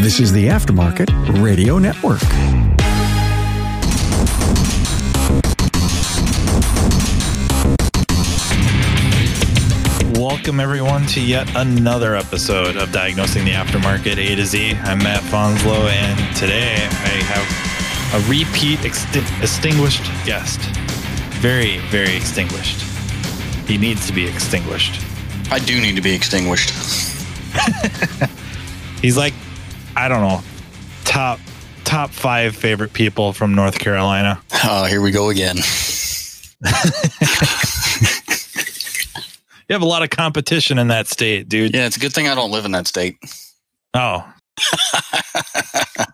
This is the Aftermarket Radio Network. Welcome, everyone, to yet another episode of Diagnosing the Aftermarket A to Z. I'm Matt Fanslow, and today I have a repeat exti- extinguished guest. Very, very extinguished. He needs to be extinguished. I do need to be extinguished. He's like, I don't know, top top five favorite people from North Carolina. Oh, here we go again. You have a lot of competition in that state, dude. Yeah, it's a good thing I don't live in that state. Oh,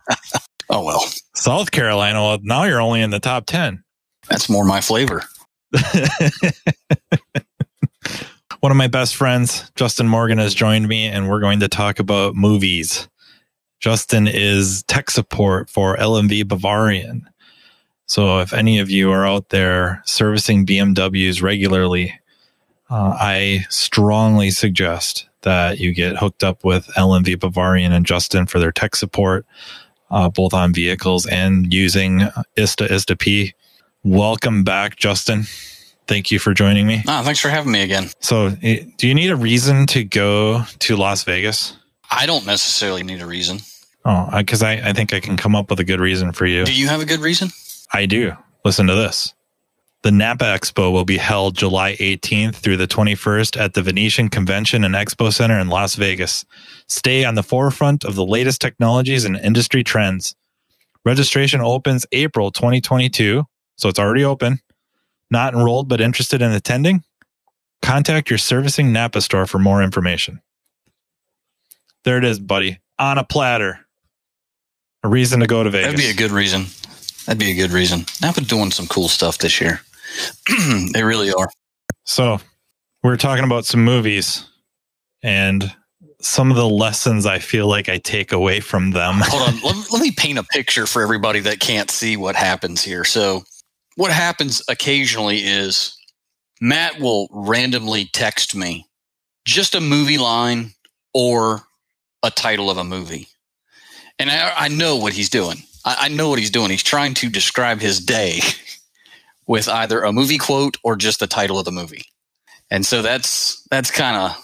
Oh well, South Carolina. Well, now you're only in the top 10. that's more my flavor. One of my best friends, Justin Morgan, has joined me, and we're going to talk about movies. Justin is tech support for LMV Bavarian. So if any of you are out there servicing BMWs regularly, uh, I strongly suggest that you get hooked up with LMV Bavarian and Justin for their tech support, uh, both on vehicles and using ISTA ISTA P. Welcome back, Justin. Thank you for joining me. Ah, thanks for having me again. So, eh, do you need a reason to go to Las Vegas? I don't necessarily need a reason. Oh, because I, I think I can come up with a good reason for you. Do you have a good reason? I do. Listen to this. The Napa Expo will be held July 18th through the 21st at the Venetian Convention and Expo Center in Las Vegas. Stay on the forefront of the latest technologies and industry trends. Registration opens April 2022, so it's already open. Not enrolled but interested in attending? Contact your servicing Napa store for more information. There it is, buddy. On a platter. A reason to go to Vegas. That'd be a good reason. That'd be a good reason. Napa doing some cool stuff this year. they really are. So we're talking about some movies and some of the lessons I feel like I take away from them. Hold on. let, let me paint a picture for everybody that can't see what happens here. So, what happens occasionally is Matt will randomly text me just a movie line or a title of a movie. And I, I know what he's doing. I, I know what he's doing. He's trying to describe his day with either a movie quote or just the title of the movie. And so that's that's kind of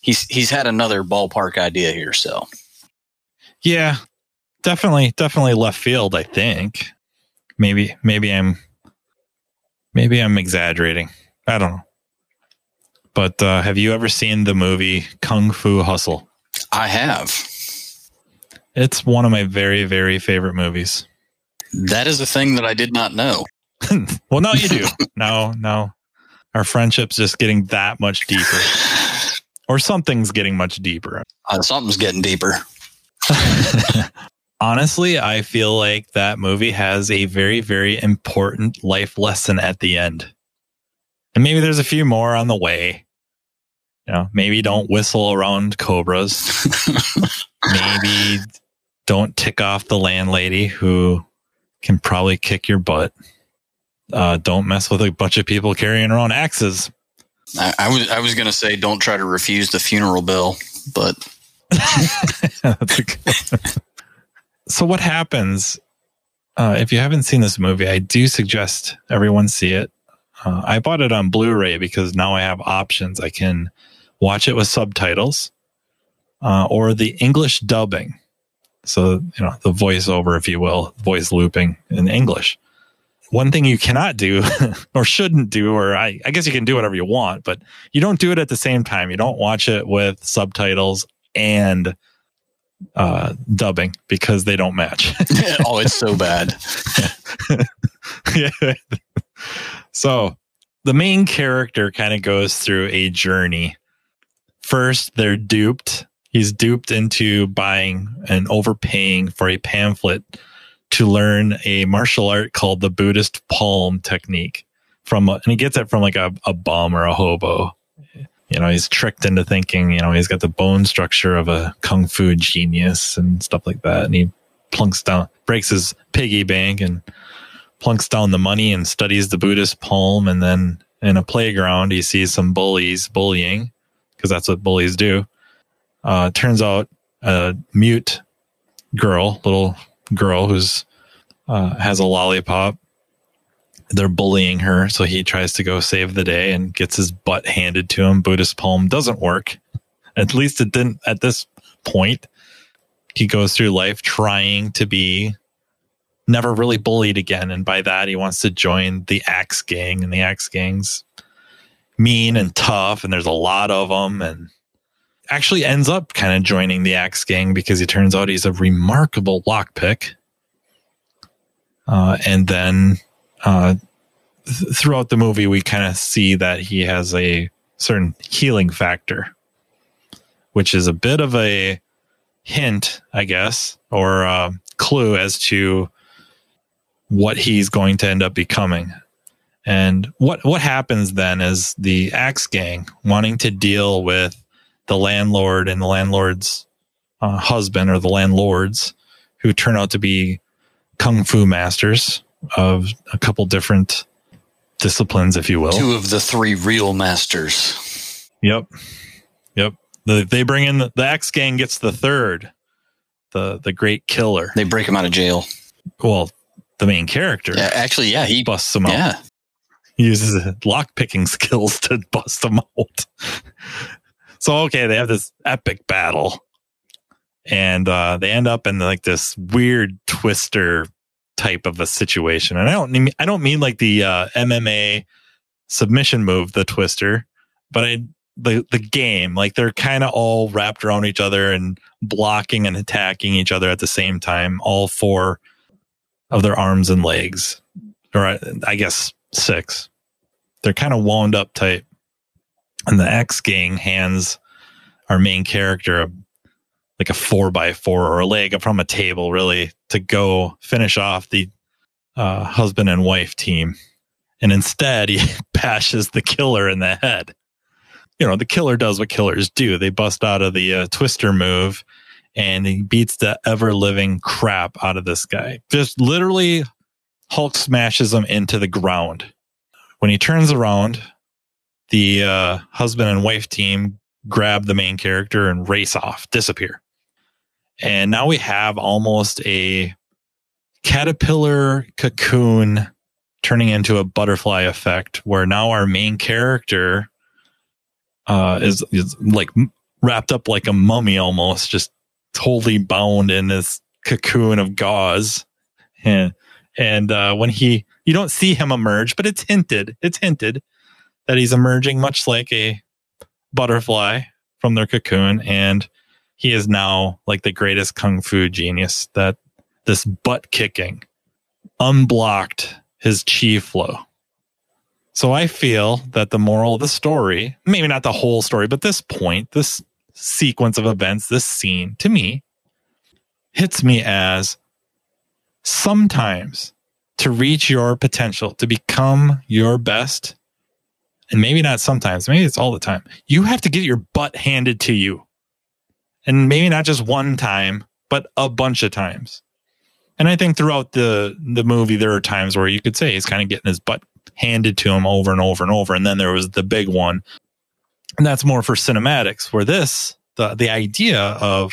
he's he's had another ballpark idea here. So yeah, definitely, definitely left field. I think maybe, maybe I'm, maybe I'm exaggerating. I don't know. But uh, have you ever seen the movie Kung Fu Hustle? I have. It's one of my very, very favorite movies. That is a thing that I did not know. well, now you do. no, no. our friendship's just getting that much deeper, or something's getting much deeper. Uh, something's getting deeper. Honestly, I feel like that movie has a very, very important life lesson at the end. And maybe there's a few more on the way. You know, maybe don't whistle around cobras. maybe don't tick off the landlady who can probably kick your butt. Uh, don't mess with a bunch of people carrying around axes. I, I was I was going to say don't try to refuse the funeral bill, but That's a good- so what happens uh, if you haven't seen this movie? I do suggest everyone see it. Uh, I bought it on Blu-ray because now I have options. I can watch it with subtitles uh, or the English dubbing. So you know the voiceover, if you will, voice looping in English. One thing you cannot do or shouldn't do, or I, I guess you can do whatever you want, but you don't do it at the same time. You don't watch it with subtitles and uh, dubbing because they don't match. oh, it's so bad. Yeah. so the main character kind of goes through a journey. First, they're duped. He's duped into buying and overpaying for a pamphlet to learn a martial art called the Buddhist palm technique from, and he gets it from like a, a bum or a hobo. You know, he's tricked into thinking, you know, he's got the bone structure of a kung fu genius and stuff like that. And he plunks down, breaks his piggy bank and plunks down the money and studies the Buddhist palm. And then in a playground, he sees some bullies bullying because that's what bullies do. Uh, turns out a mute girl, little girl who's uh, has a lollipop. They're bullying her, so he tries to go save the day and gets his butt handed to him. Buddhist palm doesn't work. At least it didn't at this point. He goes through life trying to be never really bullied again. And by that, he wants to join the Axe Gang, and the Axe Gang's mean and tough, and there's a lot of them. And actually ends up kind of joining the Axe Gang because he turns out he's a remarkable lockpick. Uh, and then uh, th- throughout the movie, we kind of see that he has a certain healing factor, which is a bit of a hint, I guess, or uh, clue as to what he's going to end up becoming. And what what happens then is the Axe Gang wanting to deal with the landlord and the landlord's uh, husband or the landlords who turn out to be kung fu masters of a couple different disciplines, if you will. Two of the three real masters. Yep. Yep. The, they bring in the, the Axe Gang gets the third, the the great killer. They break him out of jail. Well, the main character. Yeah, actually, yeah, he busts him out. Uses lock picking skills to bust them out. so okay, they have this epic battle, and uh, they end up in like this weird twister type of a situation. And I don't mean I don't mean like the uh, MMA submission move, the twister, but I the the game like they're kind of all wrapped around each other and blocking and attacking each other at the same time all four of their arms and legs or i guess six they're kind of wound up tight and the Axe Gang hands our main character a, like a four by four or a leg from a table really to go finish off the uh, husband and wife team and instead he bashes the killer in the head you know, the killer does what killers do. They bust out of the uh, twister move and he beats the ever living crap out of this guy. Just literally Hulk smashes him into the ground. When he turns around, the uh, husband and wife team grab the main character and race off, disappear. And now we have almost a caterpillar cocoon turning into a butterfly effect where now our main character uh, is, is like wrapped up like a mummy almost, just totally bound in this cocoon of gauze. And, and uh, when he, you don't see him emerge, but it's hinted, it's hinted that he's emerging much like a butterfly from their cocoon. And he is now like the greatest kung fu genius that this butt kicking unblocked his chi flow. So I feel that the moral of the story, maybe not the whole story, but this point, this sequence of events, this scene to me hits me as sometimes to reach your potential, to become your best, and maybe not sometimes, maybe it's all the time, you have to get your butt handed to you. And maybe not just one time, but a bunch of times. And I think throughout the the movie, there are times where you could say he's kind of getting his butt handed to him over and over and over. And then there was the big one. And that's more for cinematics, where this, the, the idea of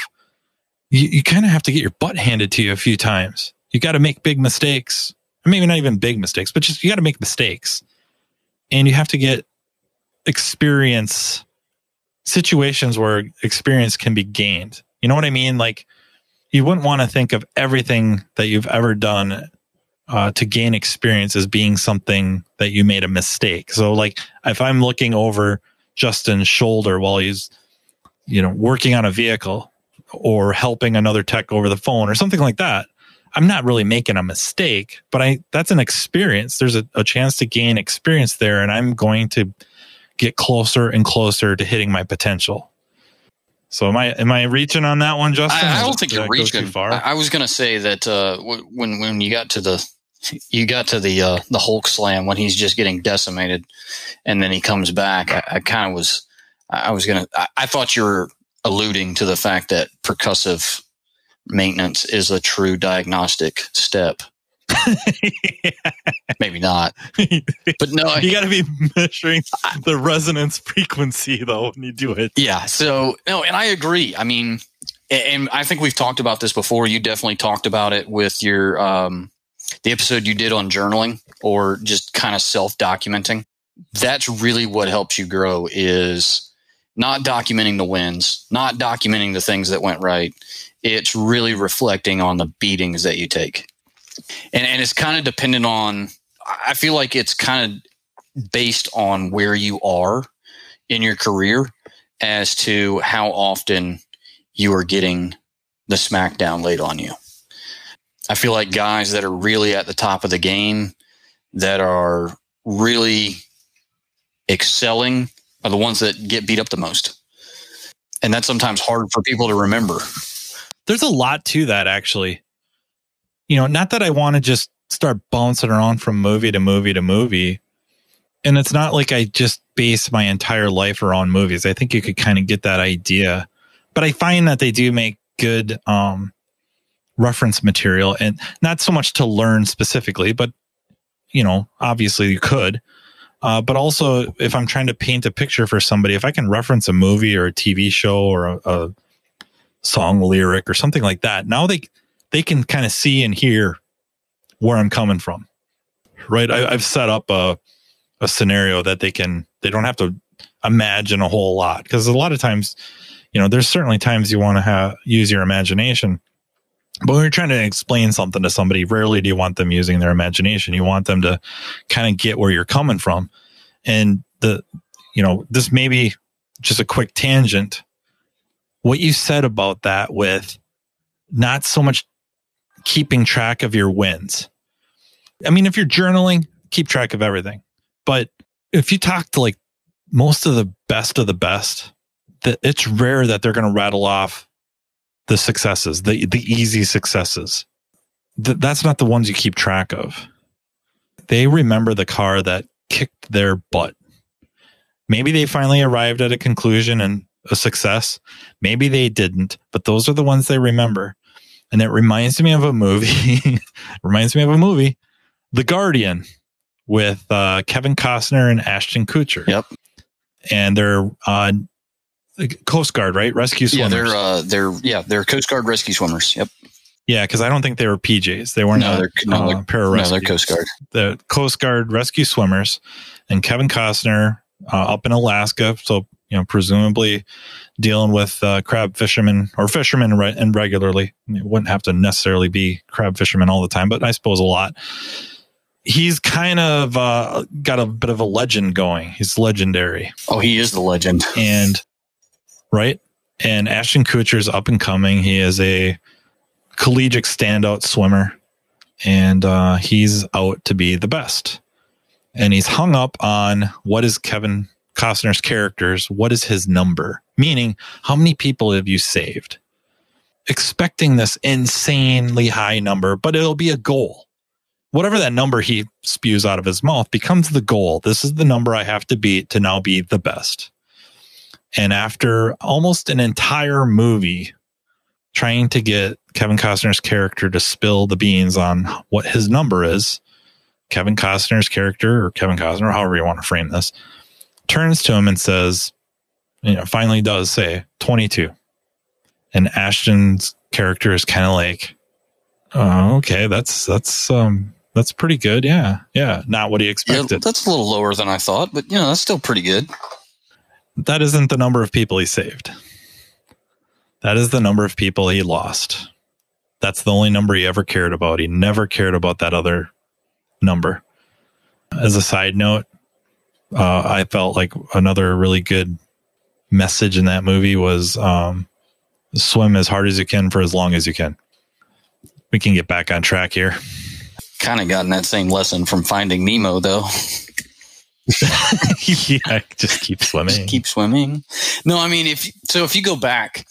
you, you kind of have to get your butt handed to you a few times. You got to make big mistakes. Or Maybe not even big mistakes, but just you got to make mistakes. And you have to get experience situations where experience can be gained. You know what I mean? Like you wouldn't want to think of everything that you've ever done uh, to gain experience as being something that you made a mistake. So, like, if I'm looking over Justin's shoulder while he's, you know, working on a vehicle or helping another tech over the phone or something like that, I'm not really making a mistake, but I that's an experience. There's a, a chance to gain experience there, and I'm going to get closer and closer to hitting my potential. So am I am I reaching on that one, Justin? I, I don't think you're reaching too far. I, I was going to say that uh, when when you got to the you got to the uh, the Hulk slam when he's just getting decimated, and then he comes back. I, I kind of was, I was gonna, I, I, thought you were alluding to the fact that percussive maintenance is a true diagnostic step. yeah. Maybe not, but no, you got to be measuring the resonance frequency though when you do it. Yeah. So no, and I agree. I mean, and I think we've talked about this before. You definitely talked about it with your um, the episode you did on journaling or just kind of self documenting. That's really what helps you grow is not documenting the wins, not documenting the things that went right. It's really reflecting on the beatings that you take. And, and it's kind of dependent on, I feel like it's kind of based on where you are in your career as to how often you are getting the smackdown laid on you. I feel like guys that are really at the top of the game, that are really excelling, are the ones that get beat up the most. And that's sometimes hard for people to remember. There's a lot to that, actually. You know, not that I want to just start bouncing around from movie to movie to movie. And it's not like I just base my entire life around movies. I think you could kind of get that idea. But I find that they do make good um, reference material and not so much to learn specifically, but you know, obviously you could. Uh, but also, if I'm trying to paint a picture for somebody, if I can reference a movie or a TV show or a, a song lyric or something like that, now they they can kind of see and hear where I'm coming from. Right? I, I've set up a a scenario that they can they don't have to imagine a whole lot because a lot of times, you know, there's certainly times you want to have use your imagination, but when you're trying to explain something to somebody, rarely do you want them using their imagination. You want them to kind of get where you're coming from. And the, you know, this may be just a quick tangent. What you said about that with not so much keeping track of your wins. I mean, if you're journaling, keep track of everything. But if you talk to like most of the best of the best, that it's rare that they're going to rattle off the successes, the the easy successes. Th- that's not the ones you keep track of. They remember the car that kicked their butt. Maybe they finally arrived at a conclusion and a success. Maybe they didn't, but those are the ones they remember. And it reminds me of a movie. reminds me of a movie, The Guardian, with uh, Kevin Costner and Ashton Kutcher. Yep. And they're uh, Coast Guard, right? Rescue swimmers. Yeah, they're uh, they're yeah, they're Coast Guard rescue swimmers. Yep. Yeah, because I don't think they were PJs. They weren't. No, they're no, they're, no, they're Coast Guard. The Coast Guard rescue swimmers, and Kevin Costner uh, up in Alaska. So you know, presumably dealing with uh, crab fishermen or fishermen re- and regularly. It wouldn't have to necessarily be crab fishermen all the time, but I suppose a lot. He's kind of uh, got a bit of a legend going. He's legendary. Oh, he is the legend. And right? And Ashton Kutcher's up and coming. He is a collegiate standout swimmer, and uh, he's out to be the best. And he's hung up on what is Kevin Costner's characters, what is his number? Meaning, how many people have you saved? Expecting this insanely high number, but it'll be a goal. Whatever that number he spews out of his mouth becomes the goal. This is the number I have to beat to now be the best. And after almost an entire movie trying to get Kevin Costner's character to spill the beans on what his number is, Kevin Costner's character, or Kevin Costner, however you want to frame this, turns to him and says, you know, finally does say 22. And Ashton's character is kind of like, oh, okay, that's, that's, um, that's pretty good. Yeah. Yeah. Not what he expected. Yeah, that's a little lower than I thought, but you know, that's still pretty good that isn't the number of people he saved. That is the number of people he lost. That's the only number he ever cared about. He never cared about that other number. As a side note, uh, I felt like another really good message in that movie was um, swim as hard as you can for as long as you can. We can get back on track here. Kind of gotten that same lesson from Finding Nemo, though. yeah, just keep swimming. Just keep swimming. No, I mean, if so, if you go back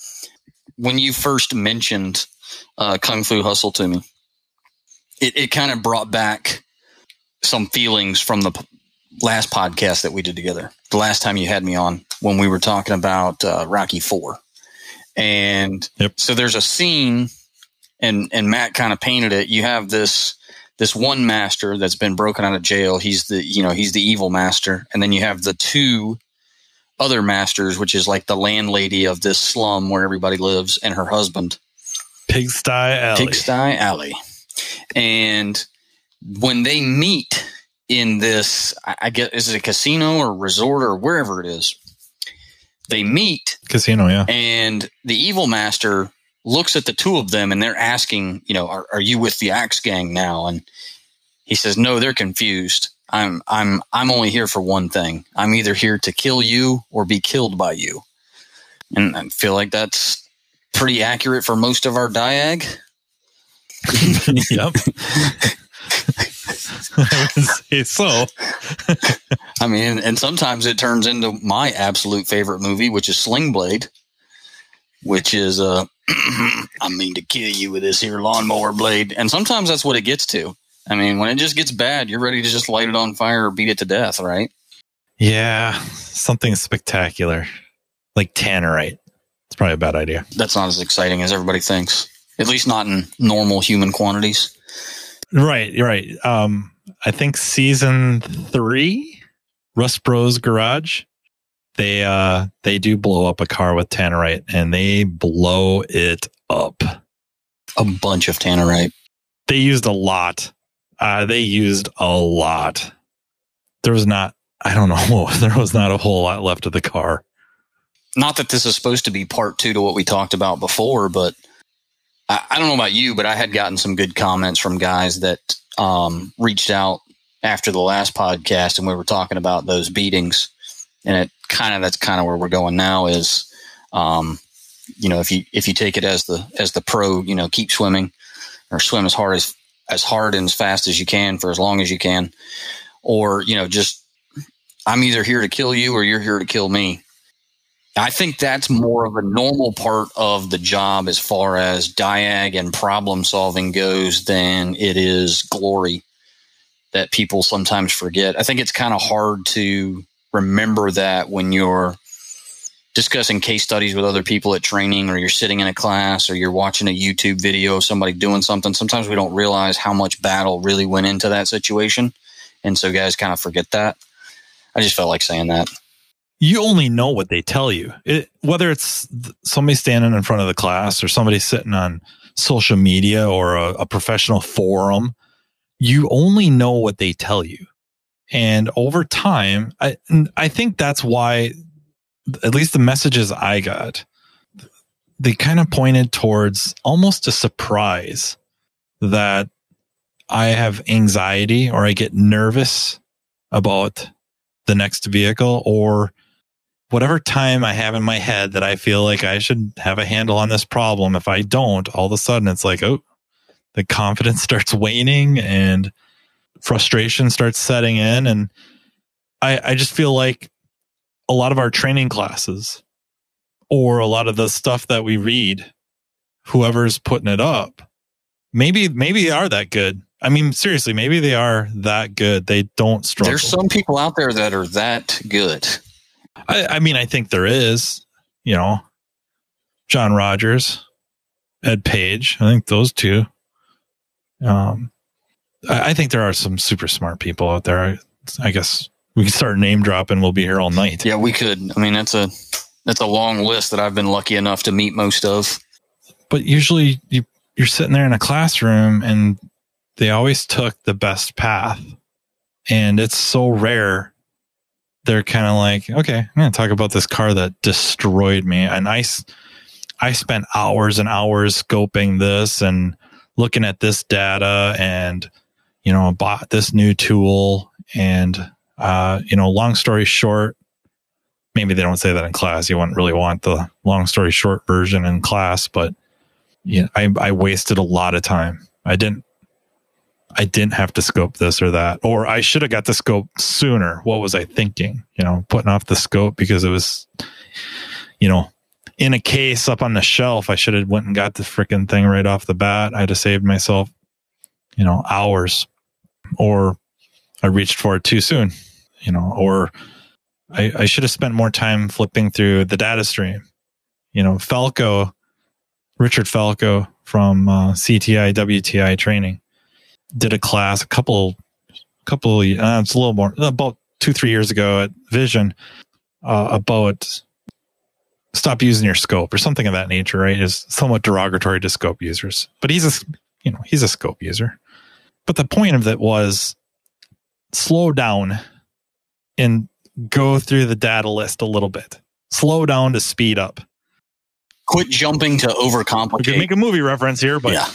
when you first mentioned uh, Kung Fu Hustle to me, it, it kind of brought back some feelings from the last podcast that we did together. The last time you had me on when we were talking about uh, Rocky Four, and yep. so there's a scene, and and Matt kind of painted it. You have this this one master that's been broken out of jail. He's the you know he's the evil master, and then you have the two other masters, which is like the landlady of this slum where everybody lives, and her husband. Pigsty Alley. Pigsty Alley. And when they meet in this, I guess, is it a casino or resort or wherever it is? They meet Casino, yeah. and the evil master looks at the two of them and they're asking, you know, are, are you with the axe gang now? And he says, no, they're confused. I'm, I'm, I'm only here for one thing. I'm either here to kill you or be killed by you. And I feel like that's pretty accurate for most of our diag. yep. I would say so. I mean, and sometimes it turns into my absolute favorite movie, which is Sling Blade, which is uh, I mean to kill you with this here lawnmower blade, and sometimes that's what it gets to. I mean, when it just gets bad, you're ready to just light it on fire or beat it to death, right? Yeah, something spectacular, like tannerite. It's probably a bad idea. That's not as exciting as everybody thinks. At least not in normal human quantities. Right, you're right. Um, I think season three, Rust Bros Garage, they uh they do blow up a car with tannerite, and they blow it up. A bunch of tannerite. They used a lot. Uh, they used a lot. There was not. I don't know. There was not a whole lot left of the car. Not that this is supposed to be part two to what we talked about before, but I, I don't know about you, but I had gotten some good comments from guys that um, reached out after the last podcast, and we were talking about those beatings, and it kind of that's kind of where we're going now is, um, you know, if you if you take it as the as the pro, you know, keep swimming or swim as hard as as hard and as fast as you can for as long as you can, or you know, just I'm either here to kill you or you're here to kill me. I think that's more of a normal part of the job as far as diag and problem solving goes than it is glory that people sometimes forget. I think it's kind of hard to remember that when you're discussing case studies with other people at training or you're sitting in a class or you're watching a YouTube video of somebody doing something. Sometimes we don't realize how much battle really went into that situation. And so guys kind of forget that. I just felt like saying that. You only know what they tell you. It, whether it's somebody standing in front of the class or somebody sitting on social media or a, a professional forum, you only know what they tell you. And over time, I, I think that's why, at least the messages I got, they kind of pointed towards almost a surprise that I have anxiety or I get nervous about the next vehicle or whatever time I have in my head that I feel like I should have a handle on this problem. If I don't, all of a sudden it's like, oh, the confidence starts waning and frustration starts setting in. And I, I just feel like a lot of our training classes or a lot of the stuff that we read, whoever's putting it up, maybe, maybe they are that good. I mean, seriously, maybe they are that good. They don't struggle. There's some people out there that are that good. I, I mean, I think there is, you know, John Rogers, Ed Page. I think those two. Um, I, I think there are some super smart people out there. I, I guess we can start name dropping. We'll be here all night. Yeah, we could. I mean, that's a that's a long list that I've been lucky enough to meet most of. But usually, you you're sitting there in a classroom, and they always took the best path, and it's so rare. They're kind of like, okay, I'm going to talk about this car that destroyed me, and I, I spent hours and hours scoping this and looking at this data, and you know, bought this new tool, and uh, you know, long story short, maybe they don't say that in class. You wouldn't really want the long story short version in class, but yeah, I, I wasted a lot of time. I didn't, I didn't have to scope this or that, or I should have got the scope sooner. What was I thinking? You know, putting off the scope because it was, you know, in a case up on the shelf. I should have went and got the freaking thing right off the bat. I'd have saved myself, you know, hours, or I reached for it too soon, you know, or I, I should have spent more time flipping through the data stream. You know, Falco, Richard Falco from uh, CTI WTI training did a class a couple, couple, uh, it's a little more about two three years ago at Vision, uh, about stop using your scope or something of that nature, right? Is somewhat derogatory to scope users, but he's a, you know, he's a scope user. But the point of it was slow down and go through the data list a little bit. Slow down to speed up. Quit jumping to overcomplicate. We could make a movie reference here, but yeah.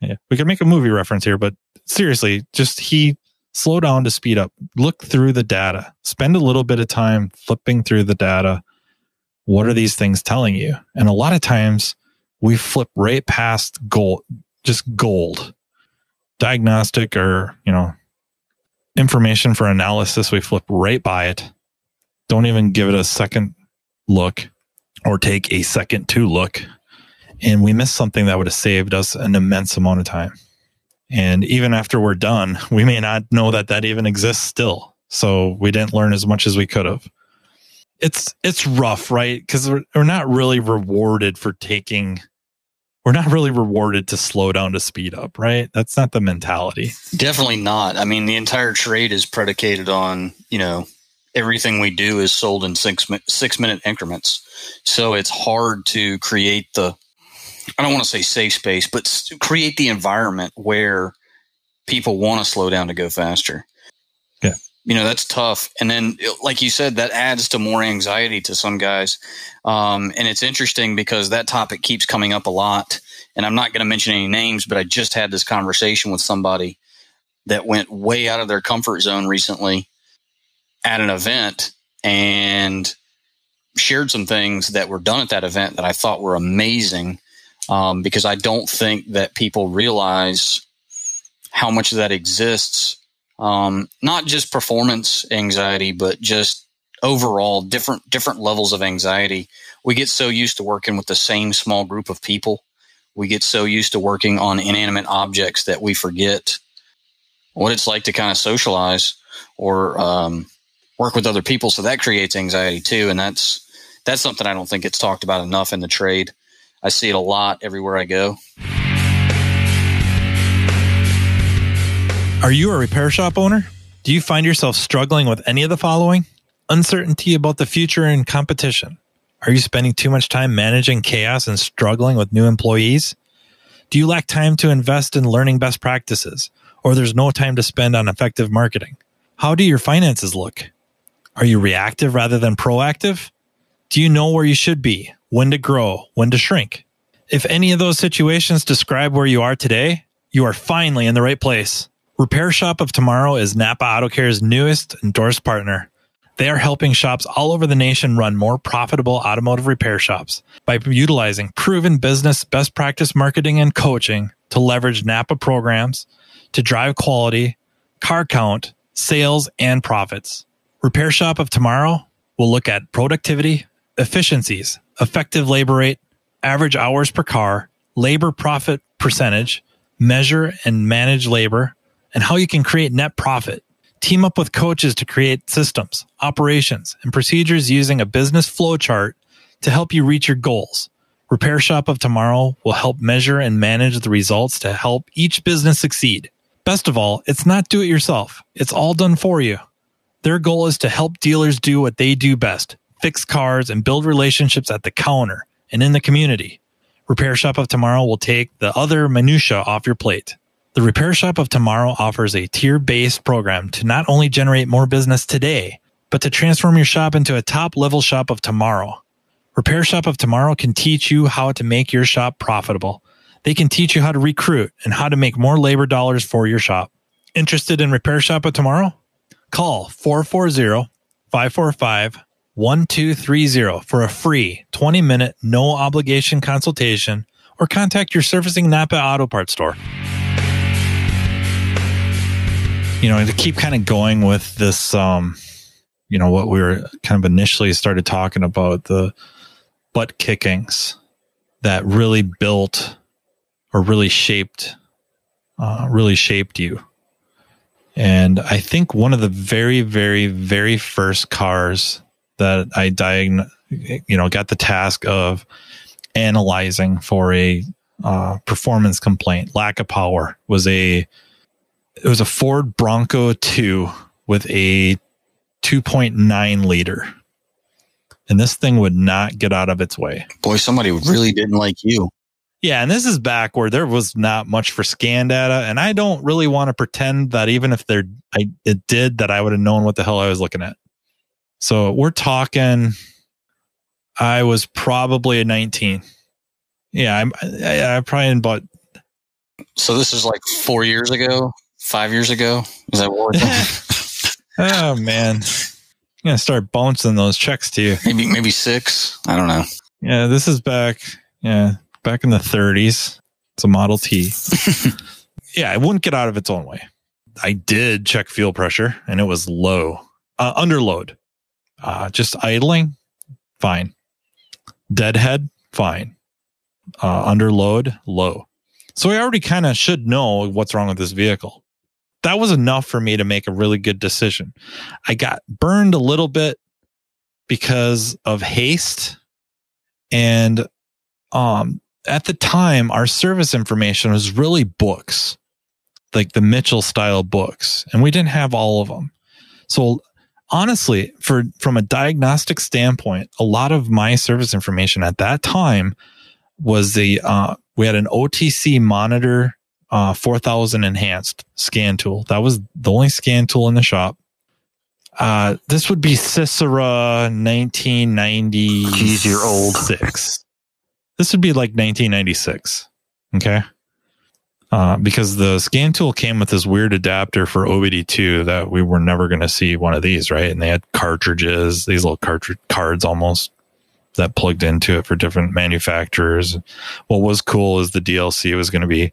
Yeah, we could make a movie reference here, but seriously, just he slow down to speed up. Look through the data. Spend a little bit of time flipping through the data. What are these things telling you? And a lot of times we flip right past gold, just gold, diagnostic or, you know, information for analysis. We flip right by it. Don't even give it a second look or take a second to look. And we miss something that would have saved us an immense amount of time. And even after we're done, we may not know that that even exists still. So we didn't learn as much as we could have. It's it's rough, right? Because we're, we're not really rewarded for taking. We're not really rewarded to slow down to speed up, right? That's not the mentality. Definitely not. I mean, the entire trade is predicated on you know everything we do is sold in six six minute increments. So it's hard to create the I don't want to say safe space, but create the environment where people want to slow down to go faster. Yeah. You know, that's tough. And then, like you said, that adds to more anxiety to some guys. Um, and it's interesting because that topic keeps coming up a lot. And I'm not going to mention any names, but I just had this conversation with somebody that went way out of their comfort zone recently at an event and shared some things that were done at that event that I thought were amazing um, because I don't think that people realize how much of that exists. Um, not just performance anxiety, but just overall different different levels of anxiety. We get so used to working with the same small group of people. We get so used to working on inanimate objects that we forget what it's like to kind of socialize or um, work with other people. So that creates anxiety too, and that's that's something I don't think it's talked about enough in the trade. I see it a lot everywhere I go. Are you a repair shop owner? Do you find yourself struggling with any of the following? Uncertainty about the future and competition. Are you spending too much time managing chaos and struggling with new employees? Do you lack time to invest in learning best practices? Or there's no time to spend on effective marketing? How do your finances look? Are you reactive rather than proactive? Do you know where you should be, when to grow, when to shrink? If any of those situations describe where you are today, you are finally in the right place. Repair Shop of Tomorrow is Napa Auto Care's newest endorsed partner. They are helping shops all over the nation run more profitable automotive repair shops by utilizing proven business best practice marketing and coaching to leverage Napa programs to drive quality, car count, sales, and profits. Repair Shop of Tomorrow will look at productivity, efficiencies, effective labor rate, average hours per car, labor profit percentage, measure and manage labor, and how you can create net profit. Team up with coaches to create systems, operations, and procedures using a business flow chart to help you reach your goals. Repair Shop of Tomorrow will help measure and manage the results to help each business succeed. Best of all, it's not do it yourself. It's all done for you. Their goal is to help dealers do what they do best fix cars, and build relationships at the counter and in the community. Repair Shop of Tomorrow will take the other minutia off your plate. The Repair Shop of Tomorrow offers a tier based program to not only generate more business today, but to transform your shop into a top level shop of tomorrow. Repair Shop of Tomorrow can teach you how to make your shop profitable. They can teach you how to recruit and how to make more labor dollars for your shop. Interested in Repair Shop of Tomorrow? Call 440 545 1230 for a free 20 minute, no obligation consultation or contact your servicing Napa Auto Parts store. You know, to keep kind of going with this, um, you know, what we were kind of initially started talking about the butt kickings that really built or really shaped, uh, really shaped you. And I think one of the very, very, very first cars that I diagn, you know, got the task of analyzing for a uh, performance complaint. Lack of power was a it was a Ford Bronco 2 with a 2.9 liter and this thing would not get out of its way. Boy, somebody really didn't like you. Yeah, and this is back where there was not much for scan data, and I don't really want to pretend that even if there I it did that I would have known what the hell I was looking at. So we're talking I was probably a 19. Yeah, I'm I, I probably in about So this is like four years ago, five years ago. Is that what oh man. I'm gonna start bouncing those checks to you. maybe maybe six? I don't know. Yeah, this is back yeah, back in the 30s. It's a Model T. yeah, it wouldn't get out of its own way. I did check fuel pressure and it was low, uh, under load. Uh, just idling, fine. Deadhead, fine. Uh, under load, low. So I already kind of should know what's wrong with this vehicle. That was enough for me to make a really good decision. I got burned a little bit because of haste and um at the time our service information was really books like the mitchell style books and we didn't have all of them so honestly for from a diagnostic standpoint a lot of my service information at that time was the uh, we had an otc monitor uh, 4000 enhanced scan tool that was the only scan tool in the shop uh, this would be Cicera 1990. Jeez, you're old. Six. This would be like 1996. Okay. Uh, because the scan tool came with this weird adapter for OBD2 that we were never going to see one of these, right? And they had cartridges, these little cartridge cards almost that plugged into it for different manufacturers. What was cool is the DLC was going to be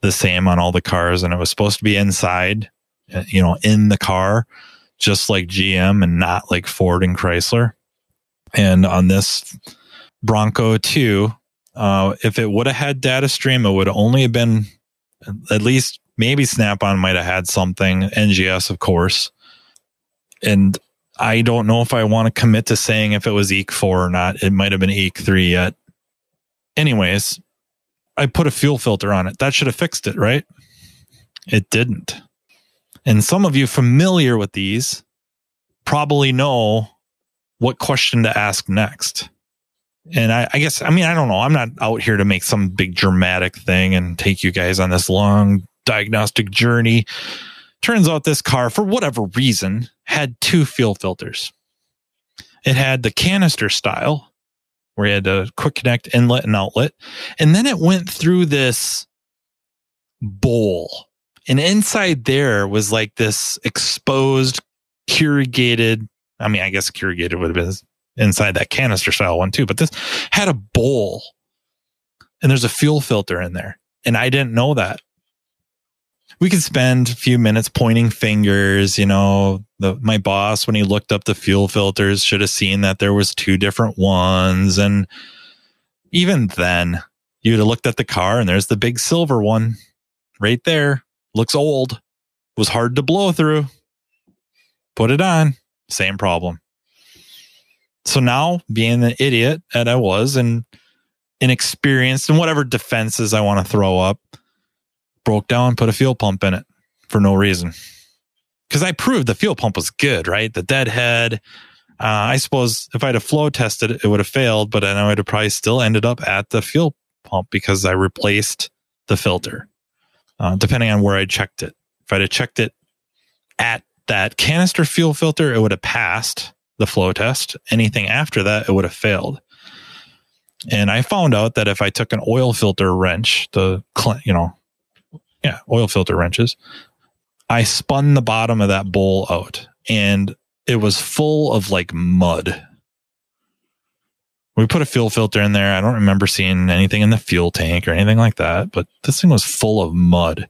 the same on all the cars and it was supposed to be inside, uh, you know, in the car just like GM and not like Ford and Chrysler. And on this Bronco 2, uh, if it would have had data stream, it would only have been at least maybe Snap on might have had something, NGS, of course. And I don't know if I want to commit to saying if it was EEC 4 or not. It might have been EEC 3 yet. Anyways, I put a fuel filter on it. That should have fixed it, right? It didn't. And some of you familiar with these probably know what question to ask next. And I, I, guess, I mean, I don't know. I'm not out here to make some big dramatic thing and take you guys on this long diagnostic journey. Turns out this car, for whatever reason, had two fuel filters. It had the canister style, where you had a quick connect inlet and outlet. And then it went through this bowl and inside there was like this exposed, corrugated. I mean, I guess corrugated would have been inside that canister style one too, but this had a bowl and there's a fuel filter in there. And I didn't know that. We could spend a few minutes pointing fingers, you know, the, my boss, when he looked up the fuel filters, should have seen that there was two different ones. And even then you'd have looked at the car and there's the big silver one right there looks old, was hard to blow through. Put it on, same problem. So now, being the idiot that I was and inexperienced and whatever defenses I want to throw up, broke down, put a fuel pump in it for no reason. Because I proved the fuel pump was good, right? The deadhead. Uh, I suppose if I'd have flow tested it, it would have failed, but I know I'd have probably still ended up at the fuel pump because I replaced the filter uh, depending on where I checked it. If I'd have checked it at that canister fuel filter, it would have passed the flow test. Anything after that, it would have failed. And I found out that if I took an oil filter wrench, the, you know, yeah, oil filter wrenches, I spun the bottom of that bowl out and it was full of like mud we put a fuel filter in there. I don't remember seeing anything in the fuel tank or anything like that, but this thing was full of mud.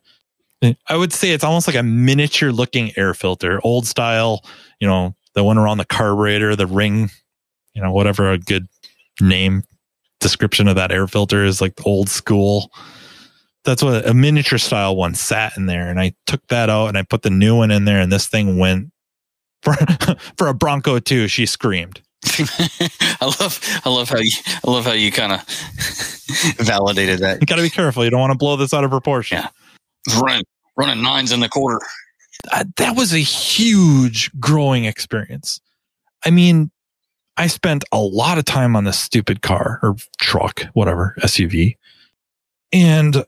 I would say it's almost like a miniature looking air filter, old style, you know, the one around the carburetor, the ring, you know, whatever a good name description of that air filter is like old school. That's what a miniature style one sat in there. And I took that out and I put the new one in there and this thing went for, for a Bronco 2. She screamed. I love I love how you I love how you kind of validated that. You got to be careful. You don't want to blow this out of proportion. Yeah, running running nines in the quarter. That was a huge growing experience. I mean, I spent a lot of time on this stupid car or truck, whatever, SUV. And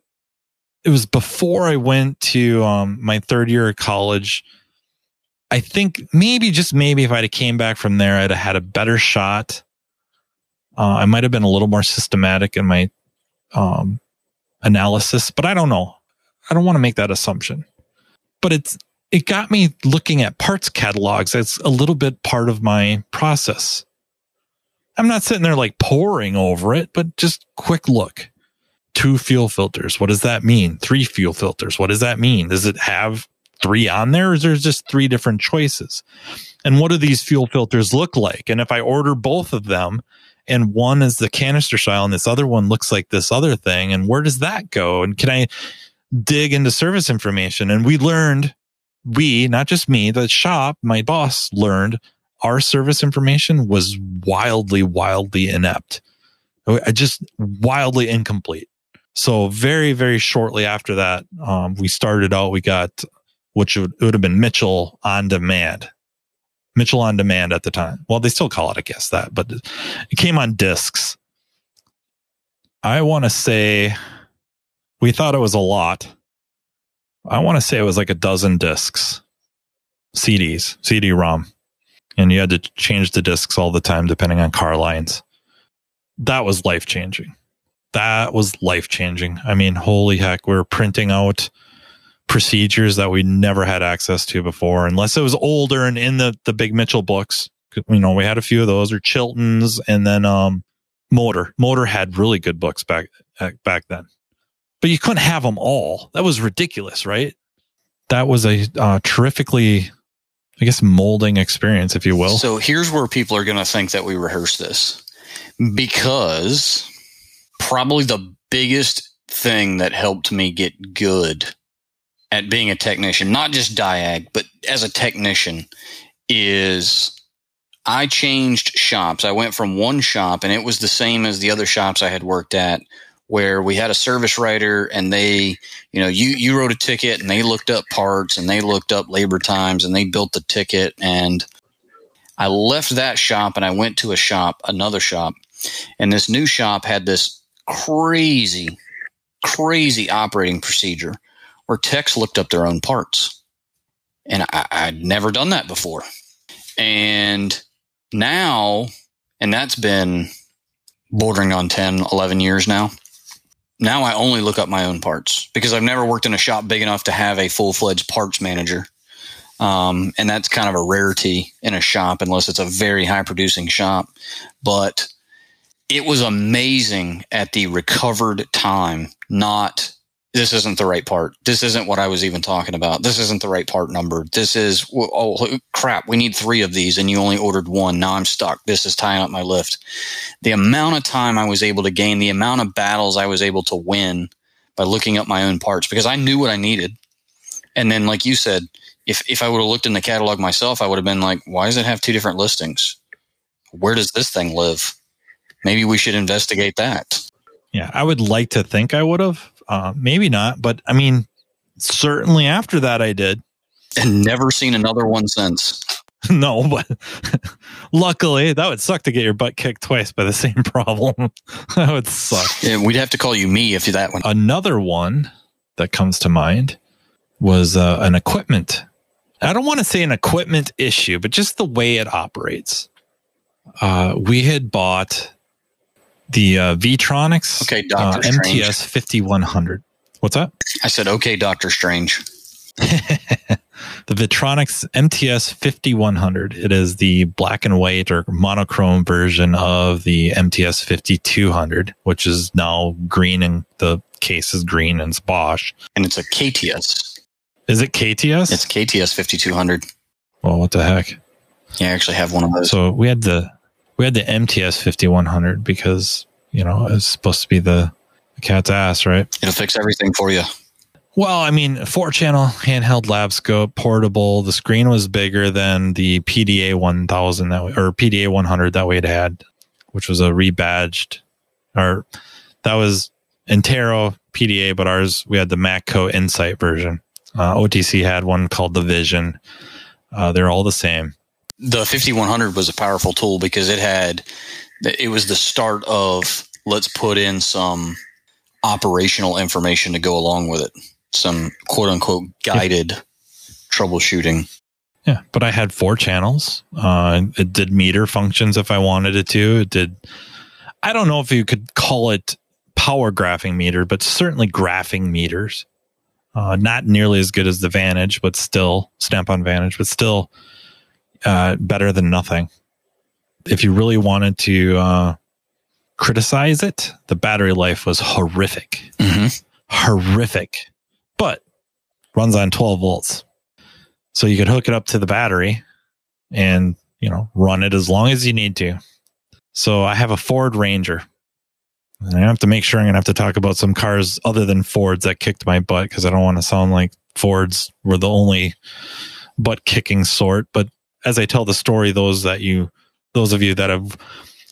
it was before I went to um, my third year of college. I think maybe just maybe if I'd have came back from there, I'd have had a better shot. Uh, I might have been a little more systematic in my um, analysis, but I don't know. I don't want to make that assumption. But it's it got me looking at parts catalogs. It's a little bit part of my process. I'm not sitting there like poring over it, but just quick look. Two fuel filters. What does that mean? Three fuel filters. What does that mean? Does it have three on there? Or is there just three different choices? And what do these fuel filters look like? And if I order both of them and one is the canister style and this other one looks like this other thing, and where does that go? And can I dig into service information? And we learned, we, not just me, the shop, my boss learned our service information was wildly, wildly inept. Just wildly incomplete. So very, very shortly after that, um, we started out, we got, which would, would have been Mitchell on demand. Mitchell on demand at the time. Well, they still call it, I guess that, but it came on discs. I want to say we thought it was a lot. I want to say it was like a dozen discs, CDs, CD ROM and you had to change the discs all the time depending on car lines. That was life changing. That was life changing. I mean, holy heck, we were printing out procedures that we never had access to before, unless it was older and in the, the big Mitchell books. You know, we had a few of those or Chilton's and then, um, Motor. Motor had really good books back, back then, but you couldn't have them all. That was ridiculous, right? That was a uh, terrifically I guess molding experience, if you will. So here's where people are going to think that we rehearse this because probably the biggest thing that helped me get good at being a technician, not just diag, but as a technician is I changed shops. I went from one shop and it was the same as the other shops I had worked at where we had a service writer and they, you know, you, you wrote a ticket and they looked up parts and they looked up labor times and they built the ticket. And I left that shop and I went to a shop, another shop. And this new shop had this crazy, crazy operating procedure where techs looked up their own parts. And I, I'd never done that before. And now, and that's been bordering on 10, 11 years now now I only look up my own parts because I've never worked in a shop big enough to have a full fledged parts manager. Um, and that's kind of a rarity in a shop unless it's a very high producing shop. But it was amazing at the recovered time, not this isn't the right part. This isn't what I was even talking about. This isn't the right part number. This is, oh crap, we need three of these and you only ordered one. Now I'm stuck. This is tying up my lift. The amount of time I was able to gain, the amount of battles I was able to win by looking up my own parts because I knew what I needed. And then, like you said, if, if I would have looked in the catalog myself, I would have been like, why does it have two different listings? Where does this thing live? Maybe we should investigate that. Yeah, I would like to think I would have uh, maybe not, but I mean, certainly after that, I did. And never seen another one since. no, but luckily, that would suck to get your butt kicked twice by the same problem. that would suck. Yeah, we'd have to call you me if you that one. Another one that comes to mind was uh, an equipment. I don't want to say an equipment issue, but just the way it operates. Uh, we had bought the uh, Vetronix okay, Doctor uh, MTS 5100. What's that? I said, okay, Doctor Strange. the Vetronix MTS 5100. It is the black and white or monochrome version of the MTS 5200, which is now green and the case is green and it's Bosch. And it's a KTS. Is it KTS? It's KTS 5200. Well, what the heck? Yeah, I actually have one of those. So we had the we had the MTS 5100 because, you know, it's supposed to be the, the cat's ass, right? It'll fix everything for you. Well, I mean, four channel handheld lab scope, portable. The screen was bigger than the PDA 1000 that we, or PDA 100 that we had had, which was a rebadged, or that was Intero PDA, but ours, we had the Matco Insight version. Uh, OTC had one called the Vision. Uh, they're all the same. The 5100 was a powerful tool because it had it was the start of let's put in some operational information to go along with it. Some quote unquote guided yeah. troubleshooting. Yeah but i had four channels. Uh, it did meter functions if i wanted it to. It did i don't know if you could call it power graphing meter but certainly graphing meters. Uh, not nearly as good as the vantage but still snap on vantage but still uh, better than nothing. If you really wanted to uh, criticize it, the battery life was horrific. Mm-hmm. Horrific. But runs on 12 volts. So you could hook it up to the battery and, you know, run it as long as you need to. So I have a Ford Ranger. And I have to make sure I'm going to have to talk about some cars other than Fords that kicked my butt because I don't want to sound like Fords were the only butt kicking sort. But as I tell the story, those that you, those of you that have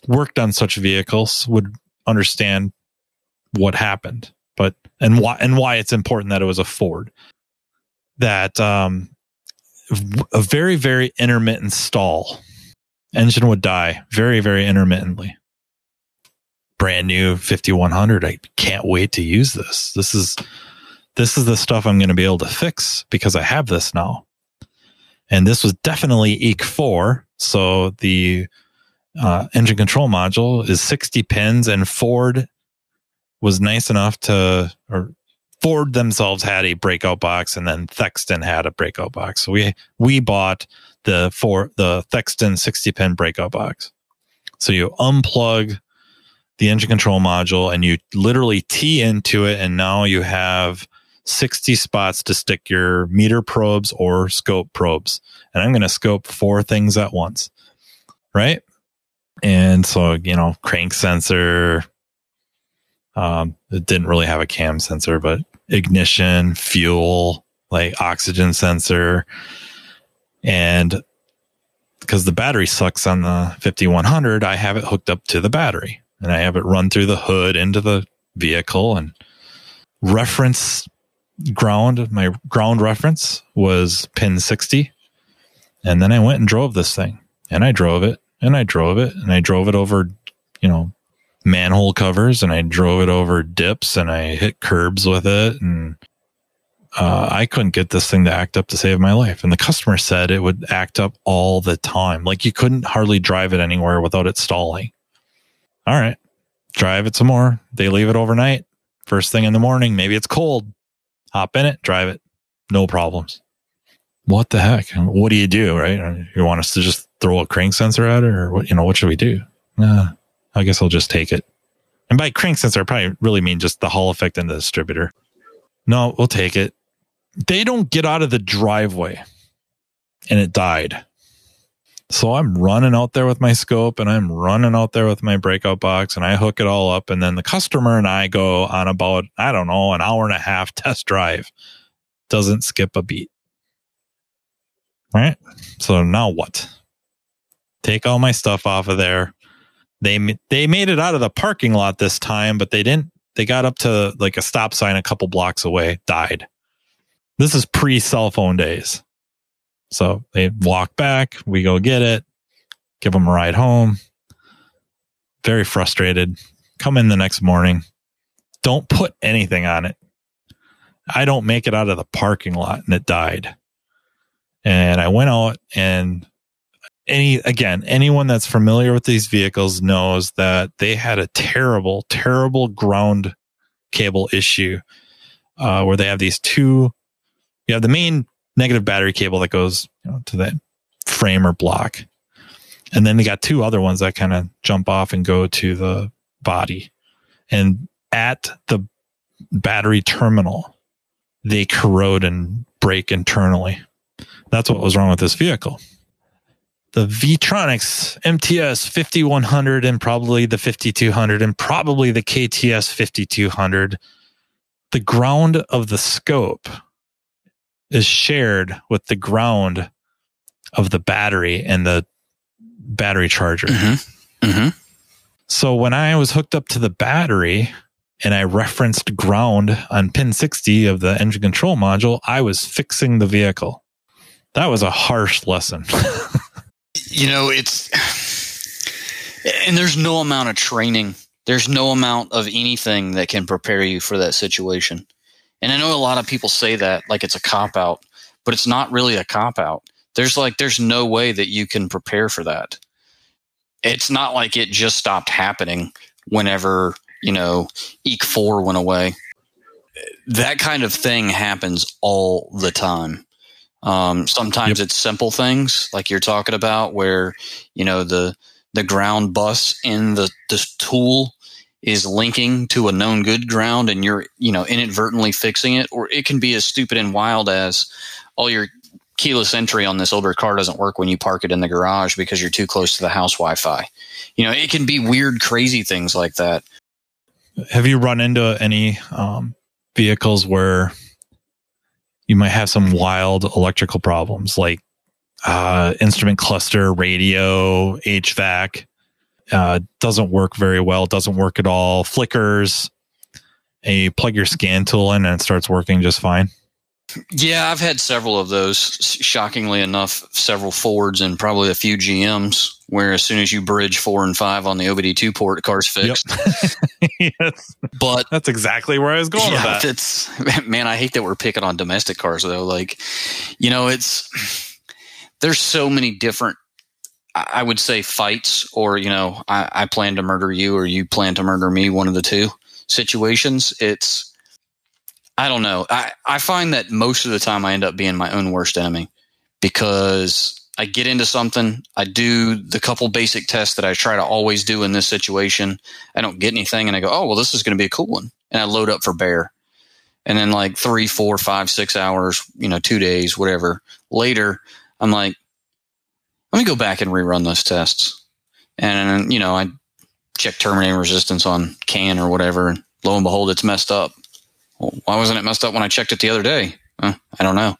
worked on such vehicles would understand what happened, but and why and why it's important that it was a Ford. That um, a very very intermittent stall, engine would die very very intermittently. Brand new 5100. I can't wait to use this. This is this is the stuff I'm going to be able to fix because I have this now and this was definitely EEC4. So the uh, engine control module is 60 pins, and Ford was nice enough to, or Ford themselves had a breakout box, and then Thexton had a breakout box. So we we bought the for the Thexton 60 pin breakout box. So you unplug the engine control module and you literally tee into it, and now you have 60 spots to stick your meter probes or scope probes. And I'm going to scope four things at once. Right. And so, you know, crank sensor. Um, it didn't really have a cam sensor, but ignition, fuel, like oxygen sensor. And because the battery sucks on the 5100, I have it hooked up to the battery and I have it run through the hood into the vehicle and reference ground, my ground reference was pin 60. And then I went and drove this thing and I drove it and I drove it and I drove it over, you know, manhole covers and I drove it over dips and I hit curbs with it. And uh, I couldn't get this thing to act up to save my life. And the customer said it would act up all the time. Like you couldn't hardly drive it anywhere without it stalling. All right, drive it some more. They leave it overnight. First thing in the morning, maybe it's cold hop in it, drive it, no problems. What the heck? What do you do? Right? You want us to just throw a crank sensor at it, or what? You know, what should we do? I guess I'll just take it. And by crank sensor, I probably really mean just the Hall effect and the distributor. No, we'll take it. They don't get out of the driveway, and it died. So I'm running out there with my scope and I'm running out there with my breakout box and I hook it all up. And then the customer and I go on about, I don't know, an hour and a half test drive. Doesn't skip a beat. Right. So now what? Take all my stuff off of there. They, they made it out of the parking lot this time, but they didn't, they got up to like a stop sign a couple blocks away, died. This is pre cell phone days. So they walk back. We go get it, give them a ride home. Very frustrated. Come in the next morning. Don't put anything on it. I don't make it out of the parking lot and it died. And I went out and any again anyone that's familiar with these vehicles knows that they had a terrible terrible ground cable issue uh, where they have these two you have the main negative battery cable that goes you know, to the frame or block. And then they got two other ones that kind of jump off and go to the body. And at the battery terminal, they corrode and break internally. That's what was wrong with this vehicle. The Vetronix MTS 5100 and probably the 5200 and probably the KTS 5200, the ground of the scope is shared with the ground of the battery and the battery charger. Mm-hmm. Mm-hmm. So when I was hooked up to the battery and I referenced ground on pin 60 of the engine control module, I was fixing the vehicle. That was a harsh lesson. You know, it's and there's no amount of training. There's no amount of anything that can prepare you for that situation. And I know a lot of people say that like it's a cop out, but it's not really a cop out. There's like there's no way that you can prepare for that. It's not like it just stopped happening whenever, you know, EEC 4 went away. That kind of thing happens all the time. Um, sometimes yep. it's simple things like you're talking about where, you know, the, the ground bus in the, the tool is linking to a known good ground and you're, you know, inadvertently fixing it. Or it can be as stupid and wild as, all your keyless entry on this older car doesn't work when you park it in the garage because you're too close to the house Wi-Fi. You know, it can be weird, crazy things like that. Have you run into any um, vehicles where you might have some wild electrical problems like uh, instrument cluster, radio, HVAC. Uh, doesn't work very well, doesn't work at all, flickers. And you plug your scan tool in and it starts working just fine. Yeah, I've had several of those. Shockingly enough, several Fords and probably a few GMs. Where as soon as you bridge four and five on the OBD2 port, the car's fixed. Yep. yes, but that's exactly where I was going yeah, with that. It's man, I hate that we're picking on domestic cars though. Like, you know, it's there's so many different. I would say fights, or you know, I, I plan to murder you, or you plan to murder me. One of the two situations. It's I don't know. I, I find that most of the time I end up being my own worst enemy because I get into something, I do the couple basic tests that I try to always do in this situation. I don't get anything, and I go, oh, well, this is going to be a cool one. And I load up for bear. And then, like three, four, five, six hours, you know, two days, whatever later, I'm like, let me go back and rerun those tests. And, you know, I check terminating resistance on CAN or whatever, and lo and behold, it's messed up. Well, why wasn't it messed up when I checked it the other day? Uh, I don't know.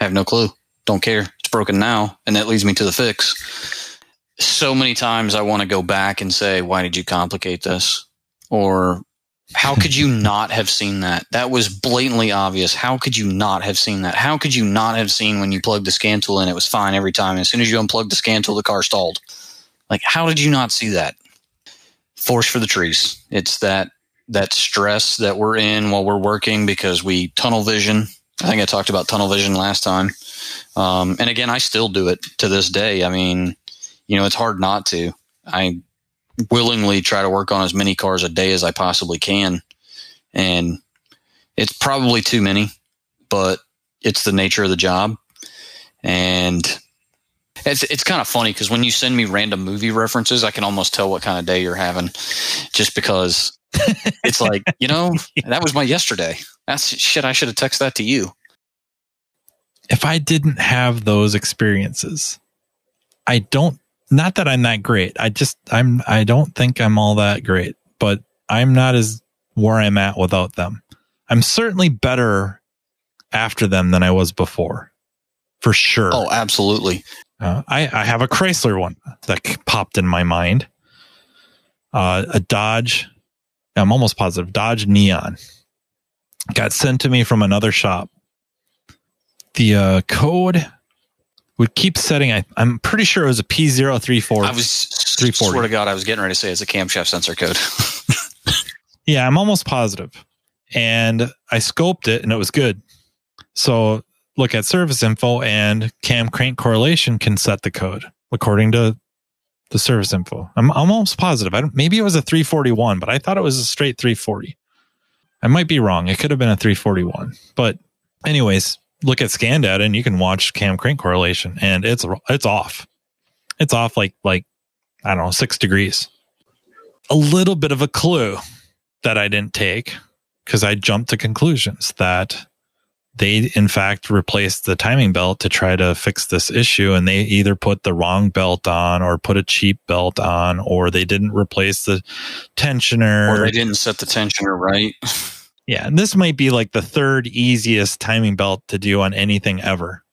I have no clue. Don't care. It's broken now. And that leads me to the fix. So many times I want to go back and say, why did you complicate this? Or how could you not have seen that? That was blatantly obvious. How could you not have seen that? How could you not have seen when you plugged the scan tool in, it was fine every time. as soon as you unplugged the scan tool, the car stalled. Like, how did you not see that? Force for the trees. It's that that stress that we're in while we're working because we tunnel vision. I think I talked about tunnel vision last time. Um, and again, I still do it to this day. I mean, you know, it's hard not to. I willingly try to work on as many cars a day as I possibly can. And it's probably too many, but it's the nature of the job. And it's it's kind of funny because when you send me random movie references, I can almost tell what kind of day you're having, just because it's like, you know, that was my yesterday. That's shit. I should have texted that to you. If I didn't have those experiences, I don't, not that I'm that great. I just, I'm, I don't think I'm all that great, but I'm not as where I'm at without them. I'm certainly better after them than I was before, for sure. Oh, absolutely. Uh, I, I have a Chrysler one that popped in my mind. Uh, a Dodge I'm almost positive Dodge Neon got sent to me from another shop. The uh, code would keep setting. I, I'm pretty sure it was a P034. I was 340. Swear to God, I was getting ready to say it's a camshaft sensor code. yeah, I'm almost positive. And I scoped it and it was good. So look at service info and cam crank correlation can set the code according to the service info. I'm, I'm almost positive. I don't, maybe it was a 341, but I thought it was a straight 340. I might be wrong. It could have been a 341. But anyways, look at scan data and you can watch cam crank correlation and it's it's off. It's off like like I don't know, 6 degrees. A little bit of a clue that I didn't take because I jumped to conclusions that they in fact replaced the timing belt to try to fix this issue and they either put the wrong belt on or put a cheap belt on or they didn't replace the tensioner or they didn't set the tensioner right yeah and this might be like the third easiest timing belt to do on anything ever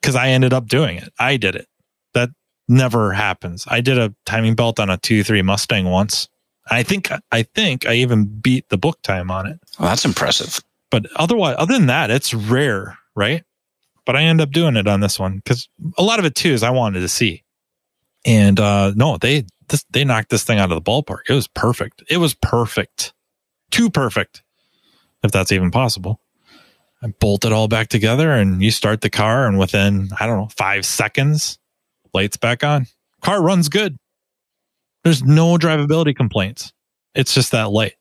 because i ended up doing it i did it that never happens i did a timing belt on a 2-3 mustang once i think i think i even beat the book time on it that's impressive but otherwise, other than that, it's rare, right? But I end up doing it on this one because a lot of it too is I wanted to see. And uh, no, they this, they knocked this thing out of the ballpark. It was perfect. It was perfect, too perfect, if that's even possible. I bolt it all back together, and you start the car, and within I don't know five seconds, lights back on. Car runs good. There's no drivability complaints. It's just that light.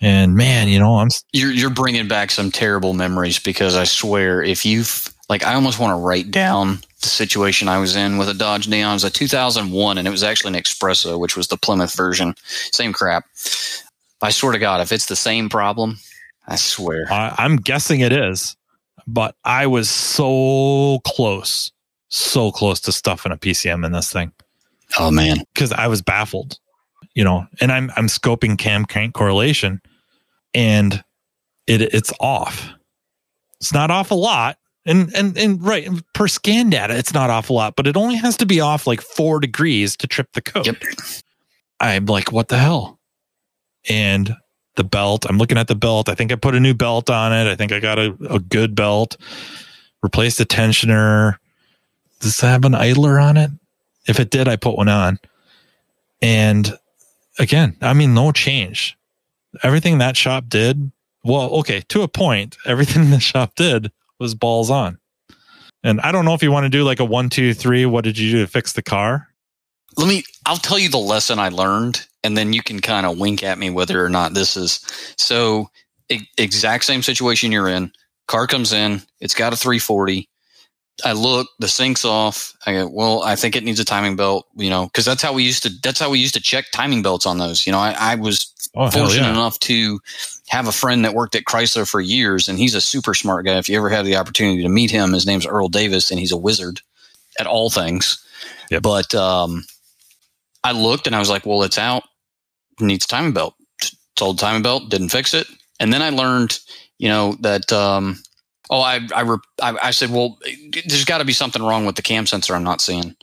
And man, you know, I'm you're you're bringing back some terrible memories because I swear if you've like I almost want to write down the situation I was in with a Dodge Neon. It was a 2001, and it was actually an Espresso, which was the Plymouth version. Same crap. I swear to God, if it's the same problem, I swear. I, I'm guessing it is, but I was so close, so close to stuffing a PCM in this thing. Oh man, because I was baffled, you know. And I'm I'm scoping cam crank correlation, and it it's off. It's not off a lot, and and and right per scan data, it's not off a lot, but it only has to be off like four degrees to trip the code. Yep. I'm like, what the hell? And the belt, I'm looking at the belt. I think I put a new belt on it. I think I got a, a good belt. Replaced the tensioner. Does it have an idler on it? If it did, I put one on. And again, I mean, no change. Everything that shop did, well, okay, to a point, everything the shop did was balls on. And I don't know if you want to do like a one, two, three. What did you do to fix the car? Let me, I'll tell you the lesson I learned, and then you can kind of wink at me whether or not this is. So, exact same situation you're in. Car comes in, it's got a 340. I look, the sync's off. I go, well, I think it needs a timing belt, you know, because that's how we used to. That's how we used to check timing belts on those. You know, I, I was oh, fortunate yeah. enough to have a friend that worked at Chrysler for years, and he's a super smart guy. If you ever have the opportunity to meet him, his name's Earl Davis, and he's a wizard at all things. Yep. But um, I looked and I was like, well, it's out. Needs timing belt. Told timing belt, didn't fix it. And then I learned, you know, that um, oh, I, I, I, I said, well, there's got to be something wrong with the cam sensor I'm not seeing.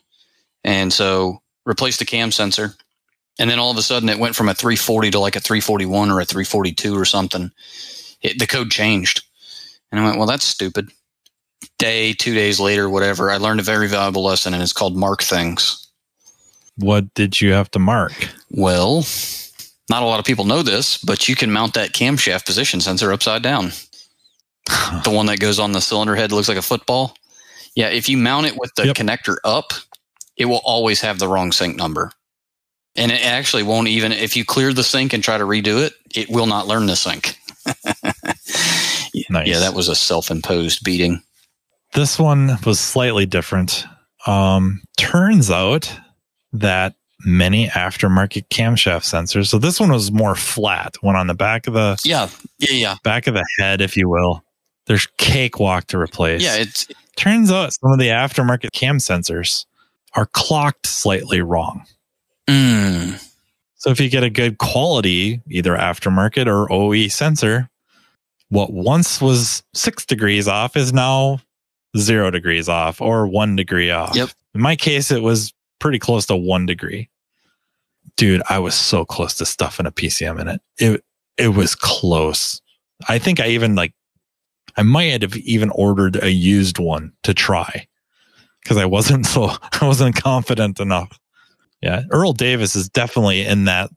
And so replaced the cam sensor. And then all of a sudden it went from a 340 to like a 341 or a 342 or something. It, the code changed. And I went, well, that's stupid. Day, two days later, whatever, I learned a very valuable lesson and it's called mark things. What did you have to mark? Well, not a lot of people know this, but you can mount that camshaft position sensor upside down. the one that goes on the cylinder head looks like a football. Yeah, if you mount it with the yep. connector up, it will always have the wrong sync number. And it actually won't even, if you clear the sync and try to redo it, it will not learn the sync. nice. Yeah, that was a self imposed beating. This one was slightly different. Um, turns out that many aftermarket camshaft sensors. So this one was more flat, one on the back of the yeah yeah yeah back of the head, if you will. There's cakewalk to replace. Yeah, it turns out some of the aftermarket cam sensors are clocked slightly wrong. Mm. So if you get a good quality, either aftermarket or OE sensor, what once was six degrees off is now zero degrees off or one degree off. Yep. In my case, it was pretty close to one degree. Dude, I was so close to stuffing a PCM in it. It it was close. I think I even like I might have even ordered a used one to try because I wasn't so I wasn't confident enough. Yeah, Earl Davis is definitely in that.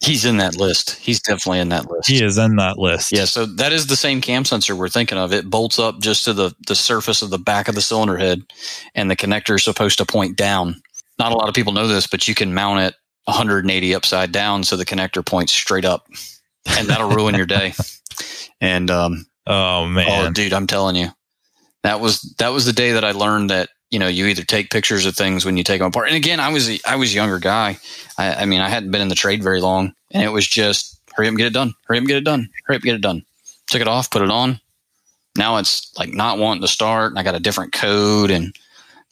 He's in that list. He's definitely in that list. He is in that list. Yeah, so that is the same cam sensor we're thinking of. It bolts up just to the the surface of the back of the cylinder head, and the connector is supposed to point down. Not a lot of people know this, but you can mount it 180 upside down so the connector points straight up, and that'll ruin your day. And um, Oh man. Oh dude, I'm telling you. That was that was the day that I learned that, you know, you either take pictures of things when you take them apart. And again, I was I was a younger guy. I, I mean, I hadn't been in the trade very long. And it was just hurry up and get it done. Hurry up and get it done. Hurry up and get it done. Took it off, put it on. Now it's like not wanting to start and I got a different code and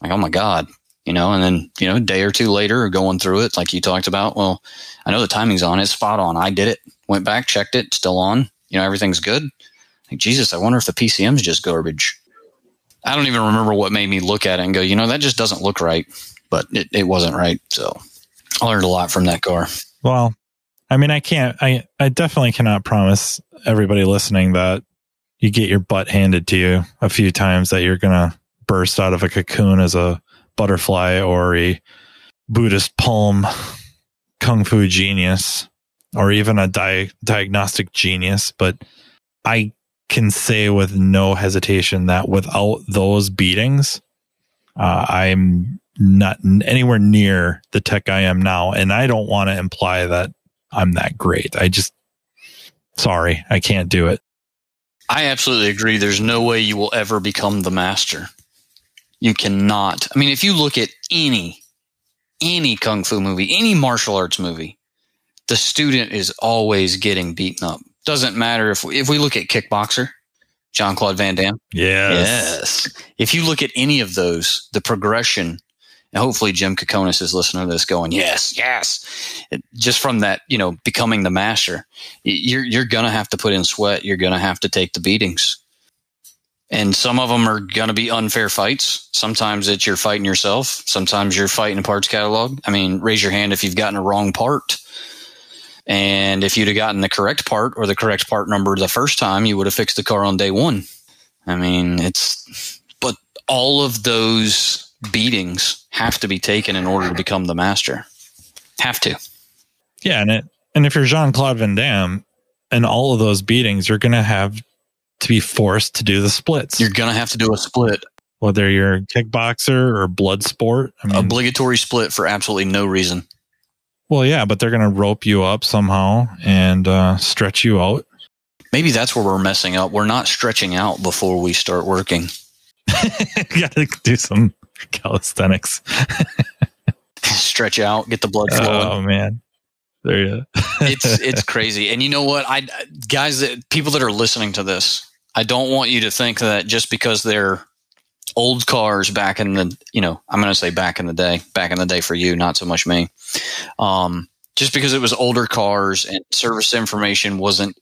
like, oh my God. You know, and then, you know, a day or two later going through it, like you talked about, well, I know the timing's on, it's spot on. I did it, went back, checked it, still on, you know, everything's good like, Jesus, I wonder if the PCM's just garbage. I don't even remember what made me look at it and go, you know, that just doesn't look right. But it, it wasn't right. So I learned a lot from that car. Well, I mean, I can't, I, I definitely cannot promise everybody listening that you get your butt handed to you a few times that you're going to burst out of a cocoon as a butterfly or a Buddhist palm kung fu genius or even a di- diagnostic genius, but I can say with no hesitation that without those beatings, uh, I'm not anywhere near the tech I am now. And I don't want to imply that I'm that great. I just, sorry, I can't do it. I absolutely agree. There's no way you will ever become the master. You cannot. I mean, if you look at any, any kung fu movie, any martial arts movie, the student is always getting beaten up. Doesn't matter if we, if we look at Kickboxer, Jean Claude Van Damme. Yes. Yes. If you look at any of those, the progression, and hopefully Jim Kokonis is listening to this going, yes, yes. It, just from that, you know, becoming the master, you're, you're going to have to put in sweat. You're going to have to take the beatings. And some of them are going to be unfair fights. Sometimes it's you're fighting yourself. Sometimes you're fighting a parts catalog. I mean, raise your hand if you've gotten a wrong part. And if you'd have gotten the correct part or the correct part number the first time, you would have fixed the car on day one. I mean, it's, but all of those beatings have to be taken in order to become the master. Have to. Yeah. And it, and if you're Jean Claude Van Damme and all of those beatings, you're going to have to be forced to do the splits. You're going to have to do a split. Whether you're a kickboxer or Bloodsport. I mean, Obligatory split for absolutely no reason. Well, yeah, but they're going to rope you up somehow and uh, stretch you out. Maybe that's where we're messing up. We're not stretching out before we start working. Got to do some calisthenics. Stretch out, get the blood flowing. Oh man, there you. Go. It's it's crazy, and you know what? I guys, that people that are listening to this, I don't want you to think that just because they're old cars back in the you know i'm going to say back in the day back in the day for you not so much me. Um, just because it was older cars and service information wasn't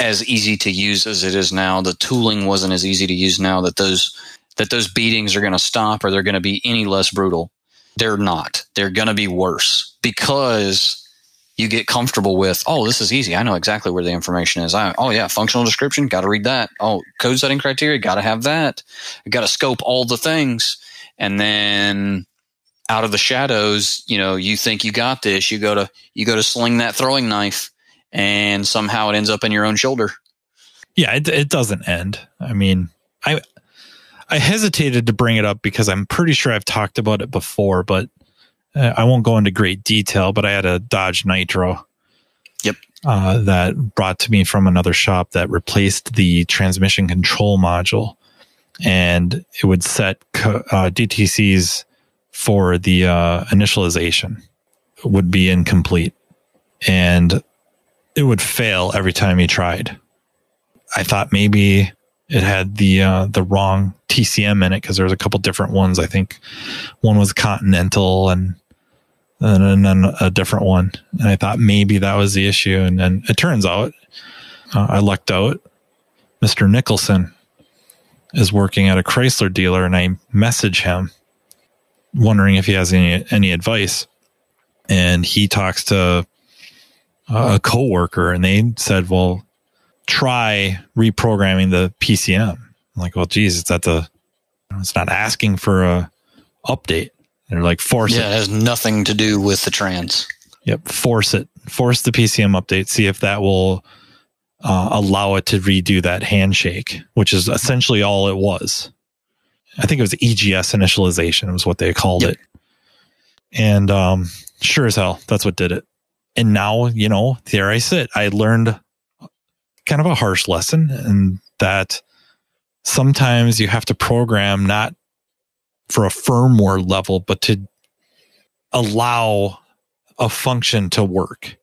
as easy to use as it is now the tooling wasn't as easy to use now that those that those beatings are going to stop or they're going to be any less brutal they're not. They're going to be worse because you get comfortable with, oh, this is easy. I know exactly where the information is. I, oh, yeah, functional description, got to read that. Oh, code setting criteria, got to have that. Got to scope all the things. And then out of the shadows, you know, you think you got this. You go to, you go to sling that throwing knife and somehow it ends up in your own shoulder. Yeah, it, it doesn't end. I mean, I, I hesitated to bring it up because I'm pretty sure I've talked about it before, but uh, I won't go into great detail, but I had a Dodge Nitro. Yep. Uh, that brought to me from another shop that replaced the transmission control module, and it would set co- uh, DTCs for the uh, initialization would be incomplete, and it would fail every time you tried. I thought maybe it had the uh, the wrong TCM in it because there was a couple different ones. I think one was Continental and and then a different one. And I thought maybe that was the issue. And then it turns out uh, I lucked out. Mr. Nicholson is working at a Chrysler dealer and I message him wondering if he has any, any advice. And he talks to a coworker and they said, well, try reprogramming the PCM. I'm like, well, geez, it's at the, it's not asking for a update. They're like force yeah, it. it has nothing to do with the trans. Yep, force it. Force the PCM update. See if that will uh, allow it to redo that handshake, which is essentially all it was. I think it was EGS initialization was what they called yep. it. And um, sure as hell, that's what did it. And now, you know, there I sit. I learned kind of a harsh lesson and that sometimes you have to program not for a firmware level, but to allow a function to work,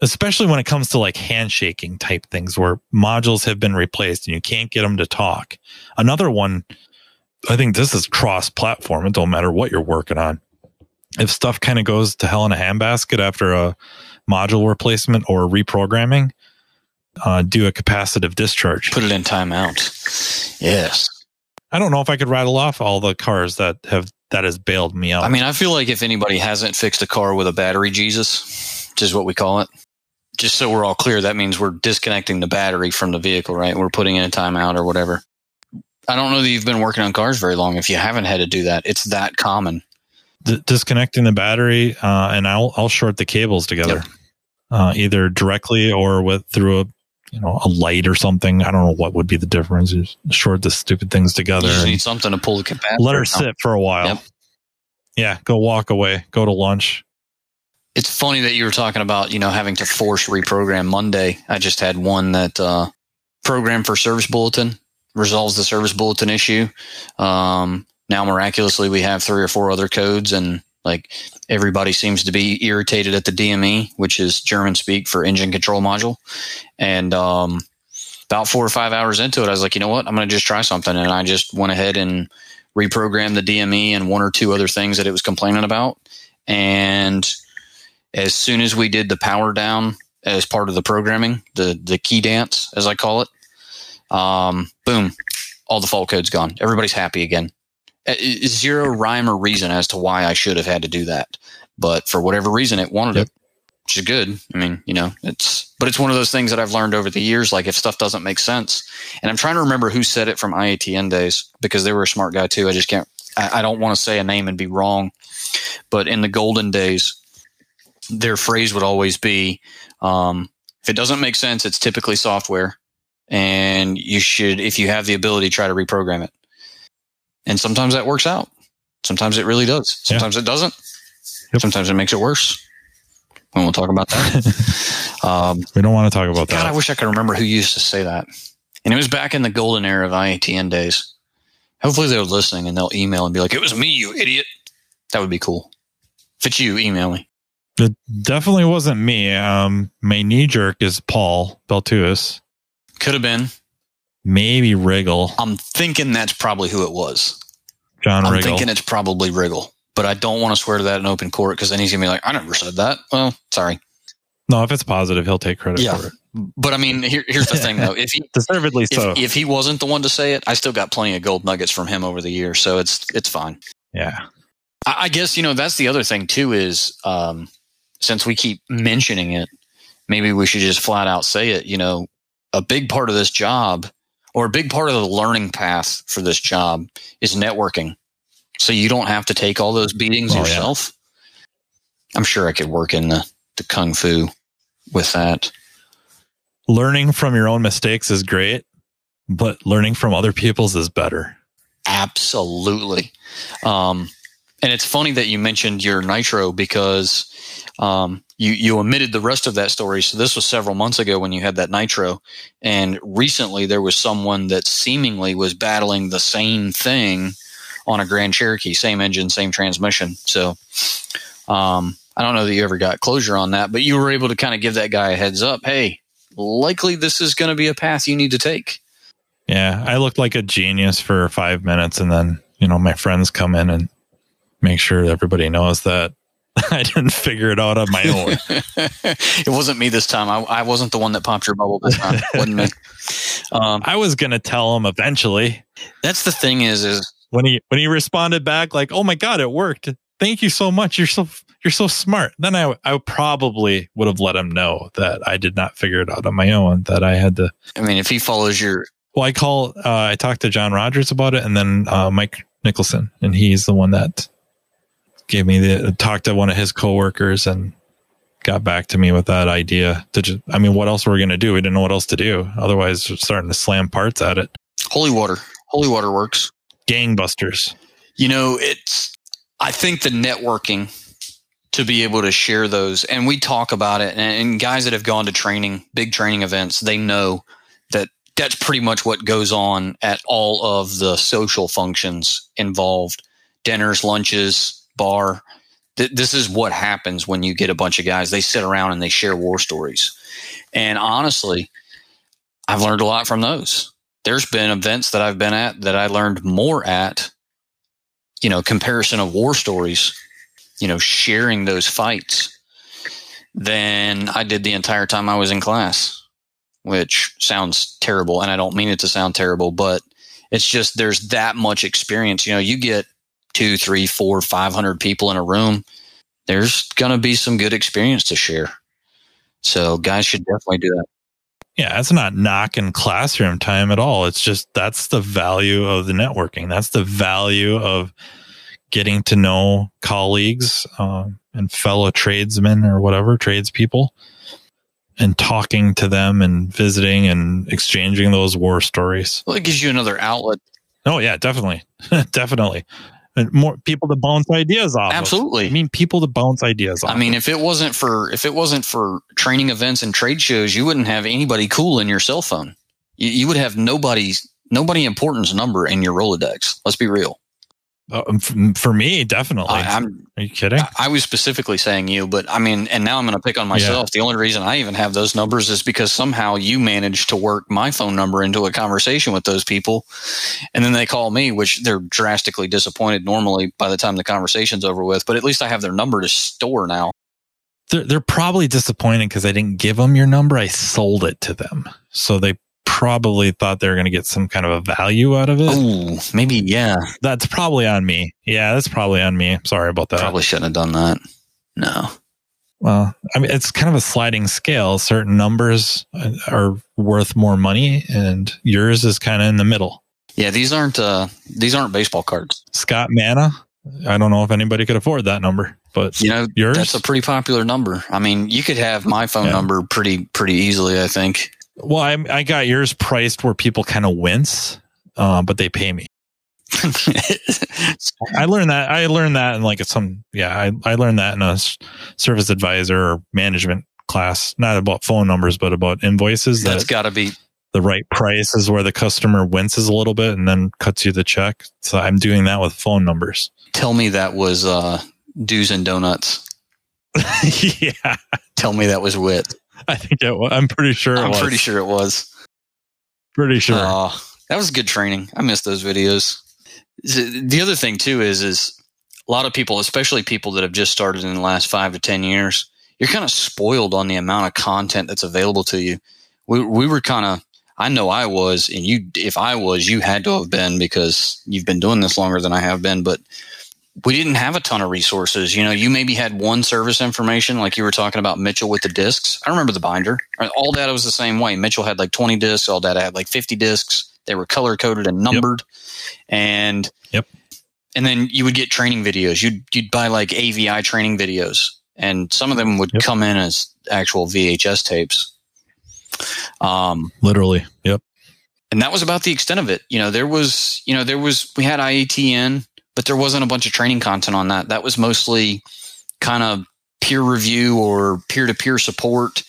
especially when it comes to like handshaking type things where modules have been replaced and you can't get them to talk. Another one, I think this is cross platform. It don't matter what you're working on. If stuff kind of goes to hell in a handbasket after a module replacement or reprogramming, uh, do a capacitive discharge. Put it in timeout. Yes. I don't know if I could rattle off all the cars that have that has bailed me out. I mean, I feel like if anybody hasn't fixed a car with a battery Jesus, which is what we call it, just so we're all clear, that means we're disconnecting the battery from the vehicle, right? We're putting in a timeout or whatever. I don't know that you've been working on cars very long if you haven't had to do that. It's that common. d- disconnecting the battery, uh, and I'll I'll short the cables together, Yep. uh, either directly or with through a you know a light or something. I don't know what would be the difference. Just short the stupid things together. You just need something to pull the capacitor. let her sit for a while. Yep. Yeah, go walk away, go to lunch. It's funny that you were talking about, you know, having to force reprogram Monday. I just had one that uh, program for service bulletin resolves the service bulletin issue. Um, now, miraculously, we have three or four other codes, and like everybody seems to be irritated at the DME, which is German speak for engine control module. And um, about four or five hours into it, I was like, you know what? I'm going to just try something. And I just went ahead and reprogrammed the DME and one or two other things that it was complaining about. And as soon as we did the power down as part of the programming, the the key dance as I call it, um, boom, all the fault code's gone. Everybody's happy again. Uh, Zero rhyme or reason as to why I should have had to do that, but for whatever reason, it wanted Yep. it, which is good. I mean, you know, it's but it's one of those things that I've learned over the years. Like if stuff doesn't make sense, and I'm trying to remember who said it from IATN days because they were a smart guy too. I just can't. I, I don't want to say a name and be wrong, but in the golden days, their phrase would always be, um, "If it doesn't make sense, it's typically software, and you should, if you have the ability, try to reprogram it." And sometimes that works out. Sometimes it really does. Yeah. Sometimes it doesn't. Yep. Sometimes it makes it worse. And we'll talk about that. um, We don't want to talk about that. God, I wish I could remember who used to say that. And it was back in the golden era of IATN days. Hopefully they're listening and they'll email and be like, it was me, you idiot. That would be cool. If it's you, email me. It definitely wasn't me. Um, my knee jerk is Paul Beltuis, Could have been. Maybe Wriggle, I'm thinking that's probably who it was. John I'm Wriggle. thinking it's probably Wriggle. But I don't want to swear to that in open court because then he's going to be like, I never said that. Well, sorry. no, if it's positive, he'll take credit Yeah. for it. But I mean, here, here's the thing though. If he, Deservedly if, so. if he wasn't the one to say it, I still got plenty of gold nuggets from him over the years. So it's, it's fine. yeah. I, I guess you know that's the other thing too is um, since we keep mentioning it, maybe we should just flat out say it. You know, a big part of this job, or a big part of the learning path for this job, is networking. So you don't have to take all those beatings Oh, yeah. yourself. I'm sure I could work in the the kung fu with that. Learning from your own mistakes is great, but learning from other people's is better. Absolutely. Um, and it's funny that you mentioned your nitro because um, you you omitted the rest of that story. So this was several months ago when you had that nitro, and recently there was someone that seemingly was battling the same thing on a Grand Cherokee, same engine, same transmission. So um, I don't know that you ever got closure on that, but you were able to kind of give that guy a heads up. Hey, likely this is going to be a path you need to take. Yeah, I looked like a genius for five minutes, and then you know my friends come in and make sure everybody knows that I didn't figure it out on my own. it wasn't me this time. I, I wasn't the one that popped your bubble this time. wasn't me. Um, I was gonna tell him eventually that's the thing is, is when he when he responded back like, "Oh my god, it worked! Thank you so much. You're so you're so smart." Then I I probably would have let him know that I did not figure it out on my own. That I had to. I mean, if he follows your, Well, I call. Uh, I talked to John Rogers about it, and then uh, Mike Nicholson, and he's the one that gave me the talked to one of his coworkers and got back to me with that idea. To just, I mean, what else were we going to do? We didn't know what else to do. Otherwise, we're starting to slam parts at it. holy water, holy water works. Gangbusters. You know, it's, I think the networking to be able to share those, and we talk about it, and, and guys that have gone to training, big training events, they know that that's pretty much what goes on at all of the social functions involved dinners, lunches, bar. Th- this is what happens when you get a bunch of guys. They sit around and they share war stories. And honestly, I've learned a lot from those. There's been events that I've been at that I learned more at, you know, comparison of war stories, you know, sharing those fights than I did the entire time I was in class, which sounds terrible. And I don't mean it to sound terrible, but it's just there's that much experience. You know, you get two, three, four, five hundred people in a room. There's gonna be some good experience to share. So guys should definitely do that. Yeah, it's not knocking classroom time at all. It's just that's the value of the networking. That's the value of getting to know colleagues um, and fellow tradesmen or whatever tradespeople and talking to them and visiting and exchanging those war stories. Well, it gives you another outlet. Oh yeah, definitely, definitely. And more people to bounce ideas off. of. Absolutely. I mean, people to bounce ideas off. I mean, of. if it wasn't for if it wasn't for training events and trade shows, you wouldn't have anybody cool in your cell phone. You, you would have nobody's nobody importance number in your Rolodex. Let's be real. Uh, for me, definitely. I, I'm Are you kidding? I- was specifically saying you, but I mean, and now I'm going to pick on myself. The only reason I even have those numbers is because somehow you managed to work my phone number into a conversation with those people. And then they call me, which they're drastically disappointed normally by the time the conversation's over with. But at least I have their number to store now. they're, they're probably disappointed because I didn't give them your number. I sold it to them. So they probably thought they were going to get some kind of a value out of it. Oh, maybe, yeah. That's probably on me. Yeah, that's probably on me. Sorry about that. Probably shouldn't have done that. No. Well, I mean, it's kind of a sliding scale. Certain numbers uh, are worth more money, and yours is kind of in the middle. Yeah, these aren't uh these aren't baseball cards. Scott Manna, I don't know if anybody could afford that number, but You know, yours. that's a pretty popular number. I mean, you could have my phone Yeah. number pretty pretty easily, I think. Well, I, I got yours priced where people kind of wince, uh, but they pay me. I learned that. I learned that in like some, yeah, I, I learned that in a service advisor or management class, not about phone numbers, but about invoices. That's That got to be the right price is where the customer winces a little bit and then cuts you the check. So I'm doing that with phone numbers. tell me that was uh do's and donuts. yeah, Tell me that was wit. I think it was. I'm pretty sure it I'm was. pretty sure it was. Pretty sure. Oh, that was good training. I miss those videos. The other thing too is is a lot of people, especially people that have just started in the last five to ten years, you're kind of spoiled on the amount of content that's available to you. We we were kind of. I know I was, and you. If I was, you had to have been because you've been doing this longer than I have been. But we didn't have a ton of resources. You know, you maybe had one service information, like you were talking about Mitchell with the discs. I remember the binder. All data was the same way. Mitchell had like 20 discs. All data had like 50 discs. They were color coded and numbered. And Yep. And then you would get training videos. You'd you'd buy like AVI training videos, and some of them would Yep. come in as actual VHS tapes. Um, Literally. Yep. and that was about the extent of it. You know, there was, you know, there was, we had IATN, but there wasn't a bunch of training content on that. That was mostly kind of peer review or peer to peer support.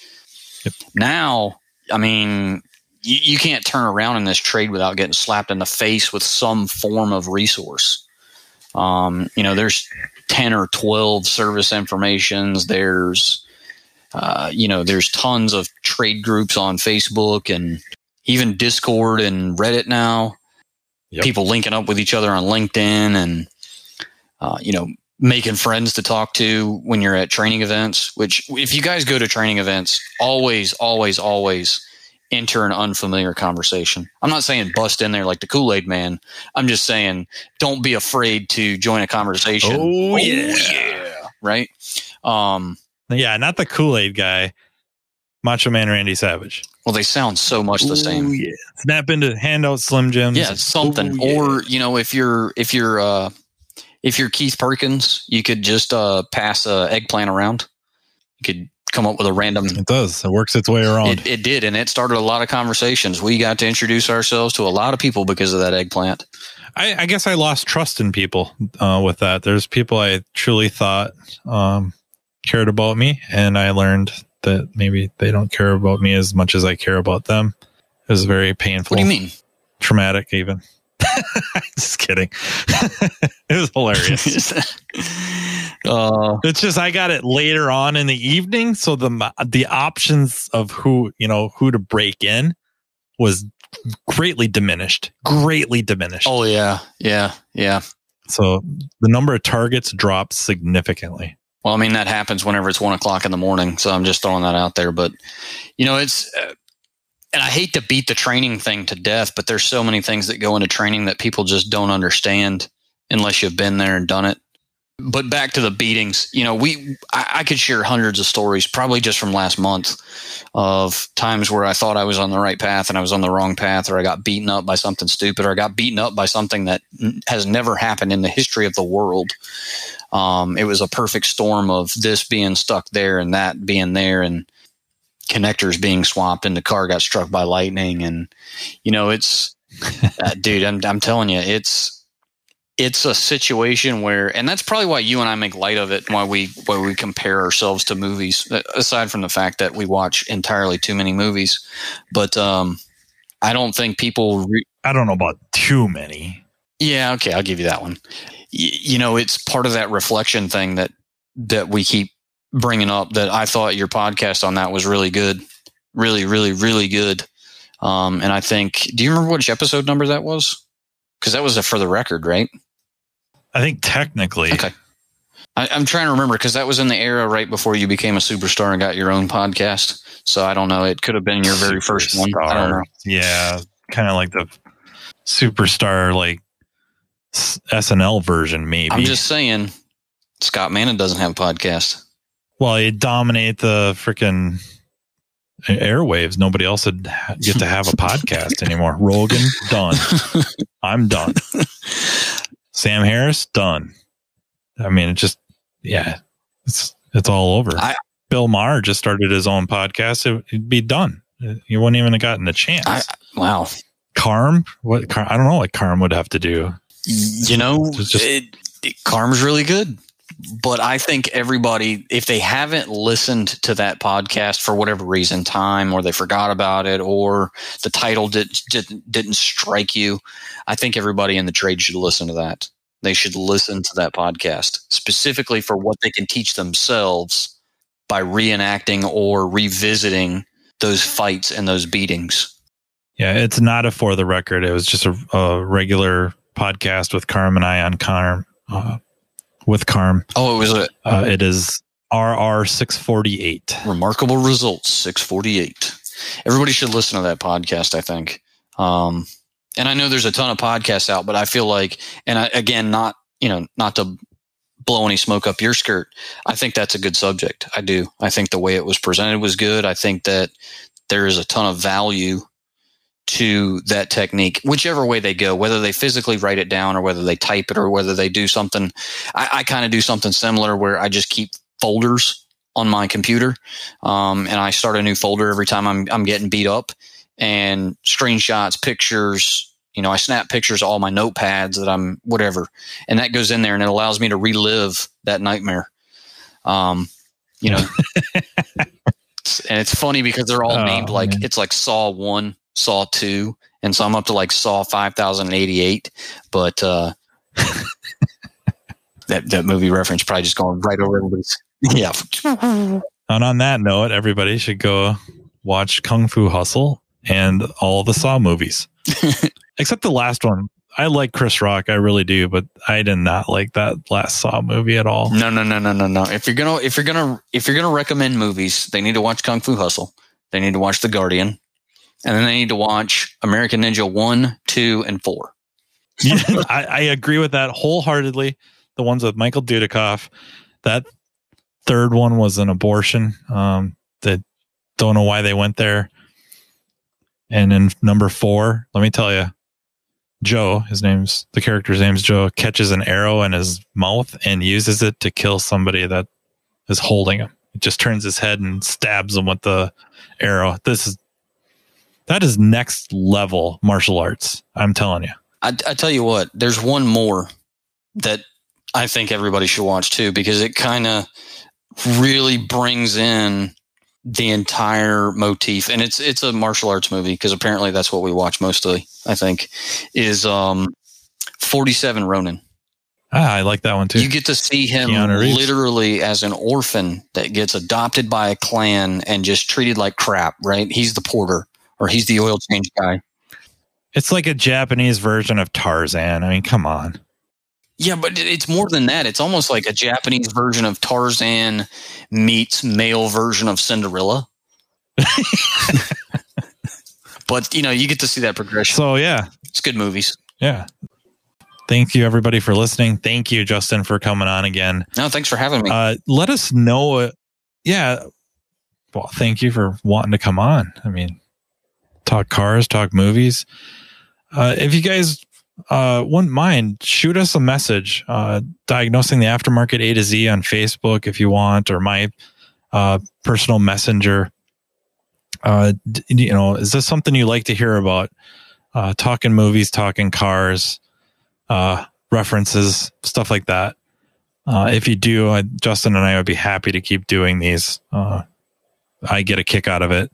Yep. Now, I mean, you, you can't turn around in this trade without getting slapped in the face with some form of resource. Um, you know, there's 10 or 12 service informations. There's, uh, you know, there's tons of trade groups on Facebook and even Discord and Reddit now. Yep. People linking up with each other on LinkedIn and, uh, you know, making friends to talk to when you're at training events. Which, if you guys go to training events, always, always, always enter an unfamiliar conversation. I'm not saying bust in there like the Kool Aid man. I'm just saying don't be afraid to join a conversation. Oh, yeah. yeah. Right. Um, Yeah. Not the Kool Aid guy. Macho Man Randy Savage. well, they sound so much the same. Yeah. Snap into handout Slim Jims. Yeah, something. Ooh, yeah. Or you know, if you're if you're uh, if you're Keith Perkins, you could just uh, pass a eggplant around. You could come up with a random. It does. It works its way around. It, it did, and it started a lot of conversations. We got to introduce ourselves to a lot of people because of that eggplant. I, I guess I lost trust in people uh, with that. There's people I truly thought um, cared about me, and I learned that maybe they don't care about me as much as I care about them. It was very painful. What do you mean? Traumatic, even. Just kidding. it was hilarious. uh, It's just I got it later on in the evening, so the the options of who you know who to break in was greatly diminished. Greatly diminished. oh yeah, yeah, yeah. So the number of targets dropped significantly. Well, I mean that happens whenever it's one o'clock in the morning. So I'm just throwing that out there. But you know, it's uh, and I hate to beat the training thing to death, but there's so many things that go into training that people just don't understand unless you've been there and done it. But back to the beatings you know we I, I, could share hundreds of stories probably just from last month of times where i thought i was on the right path and i was on the wrong path or i got beaten up by something stupid or i got beaten up by something that has never happened in the history of the world. Um, it was a perfect storm of this being stuck there and that being there and connectors being swapped and the car got struck by lightning. And you know it's uh, dude I'm, I'm telling you it's it's a situation where, and that's probably why you and I make light of it, why we why we compare ourselves to movies. Aside from the fact that we watch entirely too many movies, but um, I don't think people. Re- I don't know about too many. Yeah, okay, I'll give you that one. Y- you know, it's part of that reflection thing that that we keep bringing up. That I thought your podcast on that was really good, really, really, really good. Um, and I think, do you remember which episode number that was? Because that was a for the record, right? I think technically. Okay. I, am trying to remember because that was in the era right before you became a superstar and got your own podcast. So I don't know. It could have been your very superstar. first one. I don't know. Yeah, kind of like the superstar, like SNL version, maybe. I'm just saying, Scott Manna doesn't have a podcast. Well, he dominate the freaking airwaves. Nobody else would get to have a podcast anymore. Rogan, done. I'm done. Sam Harris, done. I mean, it just, yeah, it's it's all over. I, Bill Maher just started his own podcast. It, would be done. You wouldn't even have gotten a chance. I, wow. Carm, what? Car, I don't know what Carm would have to do. You know, just, it, it, Carm's really good but I think everybody, if they haven't listened to that podcast for whatever reason, time or they forgot about it or the title did, didn't didn't strike you, I think everybody in the trade should listen to that. They should listen to that podcast specifically for what they can teach themselves by reenacting or revisiting those fights and those beatings. Yeah, it's not a for the record. It was just a, a regular podcast with Carm and I on Carm. Uh, with Carm. Oh, it was a. Uh, it is RR six forty eight. Remarkable results six forty eight. Everybody should listen to that podcast. I think. Um, and I know there's a ton of podcasts out, but I feel like, and I, again, not you know, not to blow any smoke up your skirt. I think that's a good subject. I do. I think the way it was presented was good. I think that there is a ton of value to that technique, whichever way they go, whether they physically write it down or whether they type it or whether they do something. I, I kind of do something similar where I just keep folders on my computer, um, and I start a new folder every time I'm I'm getting beat up, and screenshots, pictures. You know, I snap pictures of all my notepads that I'm whatever, and that goes in there, and it allows me to relive that nightmare. Um, you know, and it's funny because they're all oh, named like man. it's like Saw One, Saw 2, and so I'm up to like Saw 5088. But uh, that, that movie reference probably just going right over everybody's. Yeah. And on that note, everybody should go watch Kung Fu Hustle and all the Saw movies, except the last one. I like Chris Rock, I really do, but I did not like that last Saw movie at all. No, no, no, no, no, no. If you're gonna, if you're gonna, if you're gonna recommend movies, they need to watch Kung Fu Hustle. They need to watch The Guardian and then they need to watch American Ninja 1, 2, and 4. yeah, I, I, agree with that wholeheartedly. The ones with Michael Dudikoff. That third one was an abortion. Um, that don't know why they went there. And in number four, let me tell you, Joe, his name's the character's name's Joe, catches an arrow in his mouth and uses it to kill somebody that is holding him. It just turns his head and stabs him with the arrow. This is that is next level martial arts. I'm telling you. I, I tell you what, there's one more that I think everybody should watch too because it kind of really brings in the entire motif and it's it's a martial arts movie because apparently that's what we watch mostly i think is um 47 ronin ah i like that one too you get to see him literally as an orphan that gets adopted by a clan and just treated like crap right he's the porter or he's the oil change guy. It's like a Japanese version of Tarzan. I mean, come on. Yeah, but it's more than that. It's almost like a Japanese version of Tarzan meets male version of Cinderella. but you know, you get to see that progression. So yeah, it's good movies. Yeah. thank you everybody for listening. Thank you, Justin, for coming on again. No, thanks for having me. Uh, let us know. Uh, yeah. Well, thank you for wanting to come on. I mean, talk cars, talk movies. Uh, if you guys uh, wouldn't mind, shoot us a message. Uh, diagnosing the aftermarket A to Z on Facebook if you want, or my uh, personal messenger. Uh, you know, is this something you like to hear about? Uh, talking movies, talking cars, uh, references, stuff like that. Uh, if you do, uh, Justin and I would be happy to keep doing these. Uh, I get a kick out of it.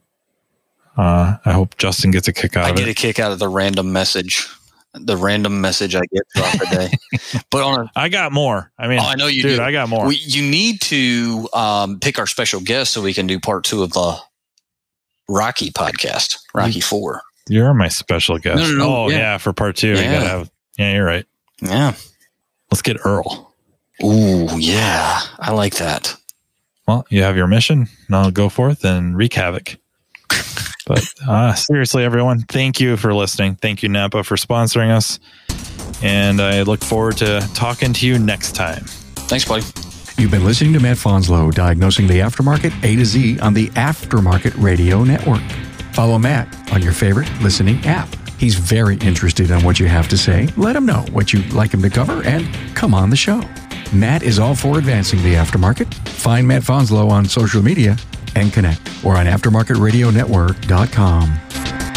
Uh, I hope Justin gets a kick out I of it. I get a kick out of the random message, the random message I get throughout the day. but on a, I got more. I mean, oh, I know you dude, do. I got more. We, you need to um, pick our special guest so we can do part two of the Rocky podcast, Rocky Four. You're my special guest. No, no, no, oh yeah. yeah. for part two, you Yeah. gotta have. Yeah, you're right. Yeah. Let's get Earl. Ooh, yeah. I like that. Well, you have your mission. Now go forth and wreak havoc. But uh, seriously, everyone, thank you for listening. Thank you, Napa, for sponsoring us. And I look forward to talking to you next time. Thanks, buddy. You've been listening to Matt Fanslow diagnosing the aftermarket A to Z on the Aftermarket Radio Network. Follow Matt on your favorite listening app. He's very interested in what you have to say. Let him know what you'd like him to cover and come on the show. Matt is all for advancing the aftermarket. Find Matt Fanslow on social media and connect or on aftermarketradionetwork.com.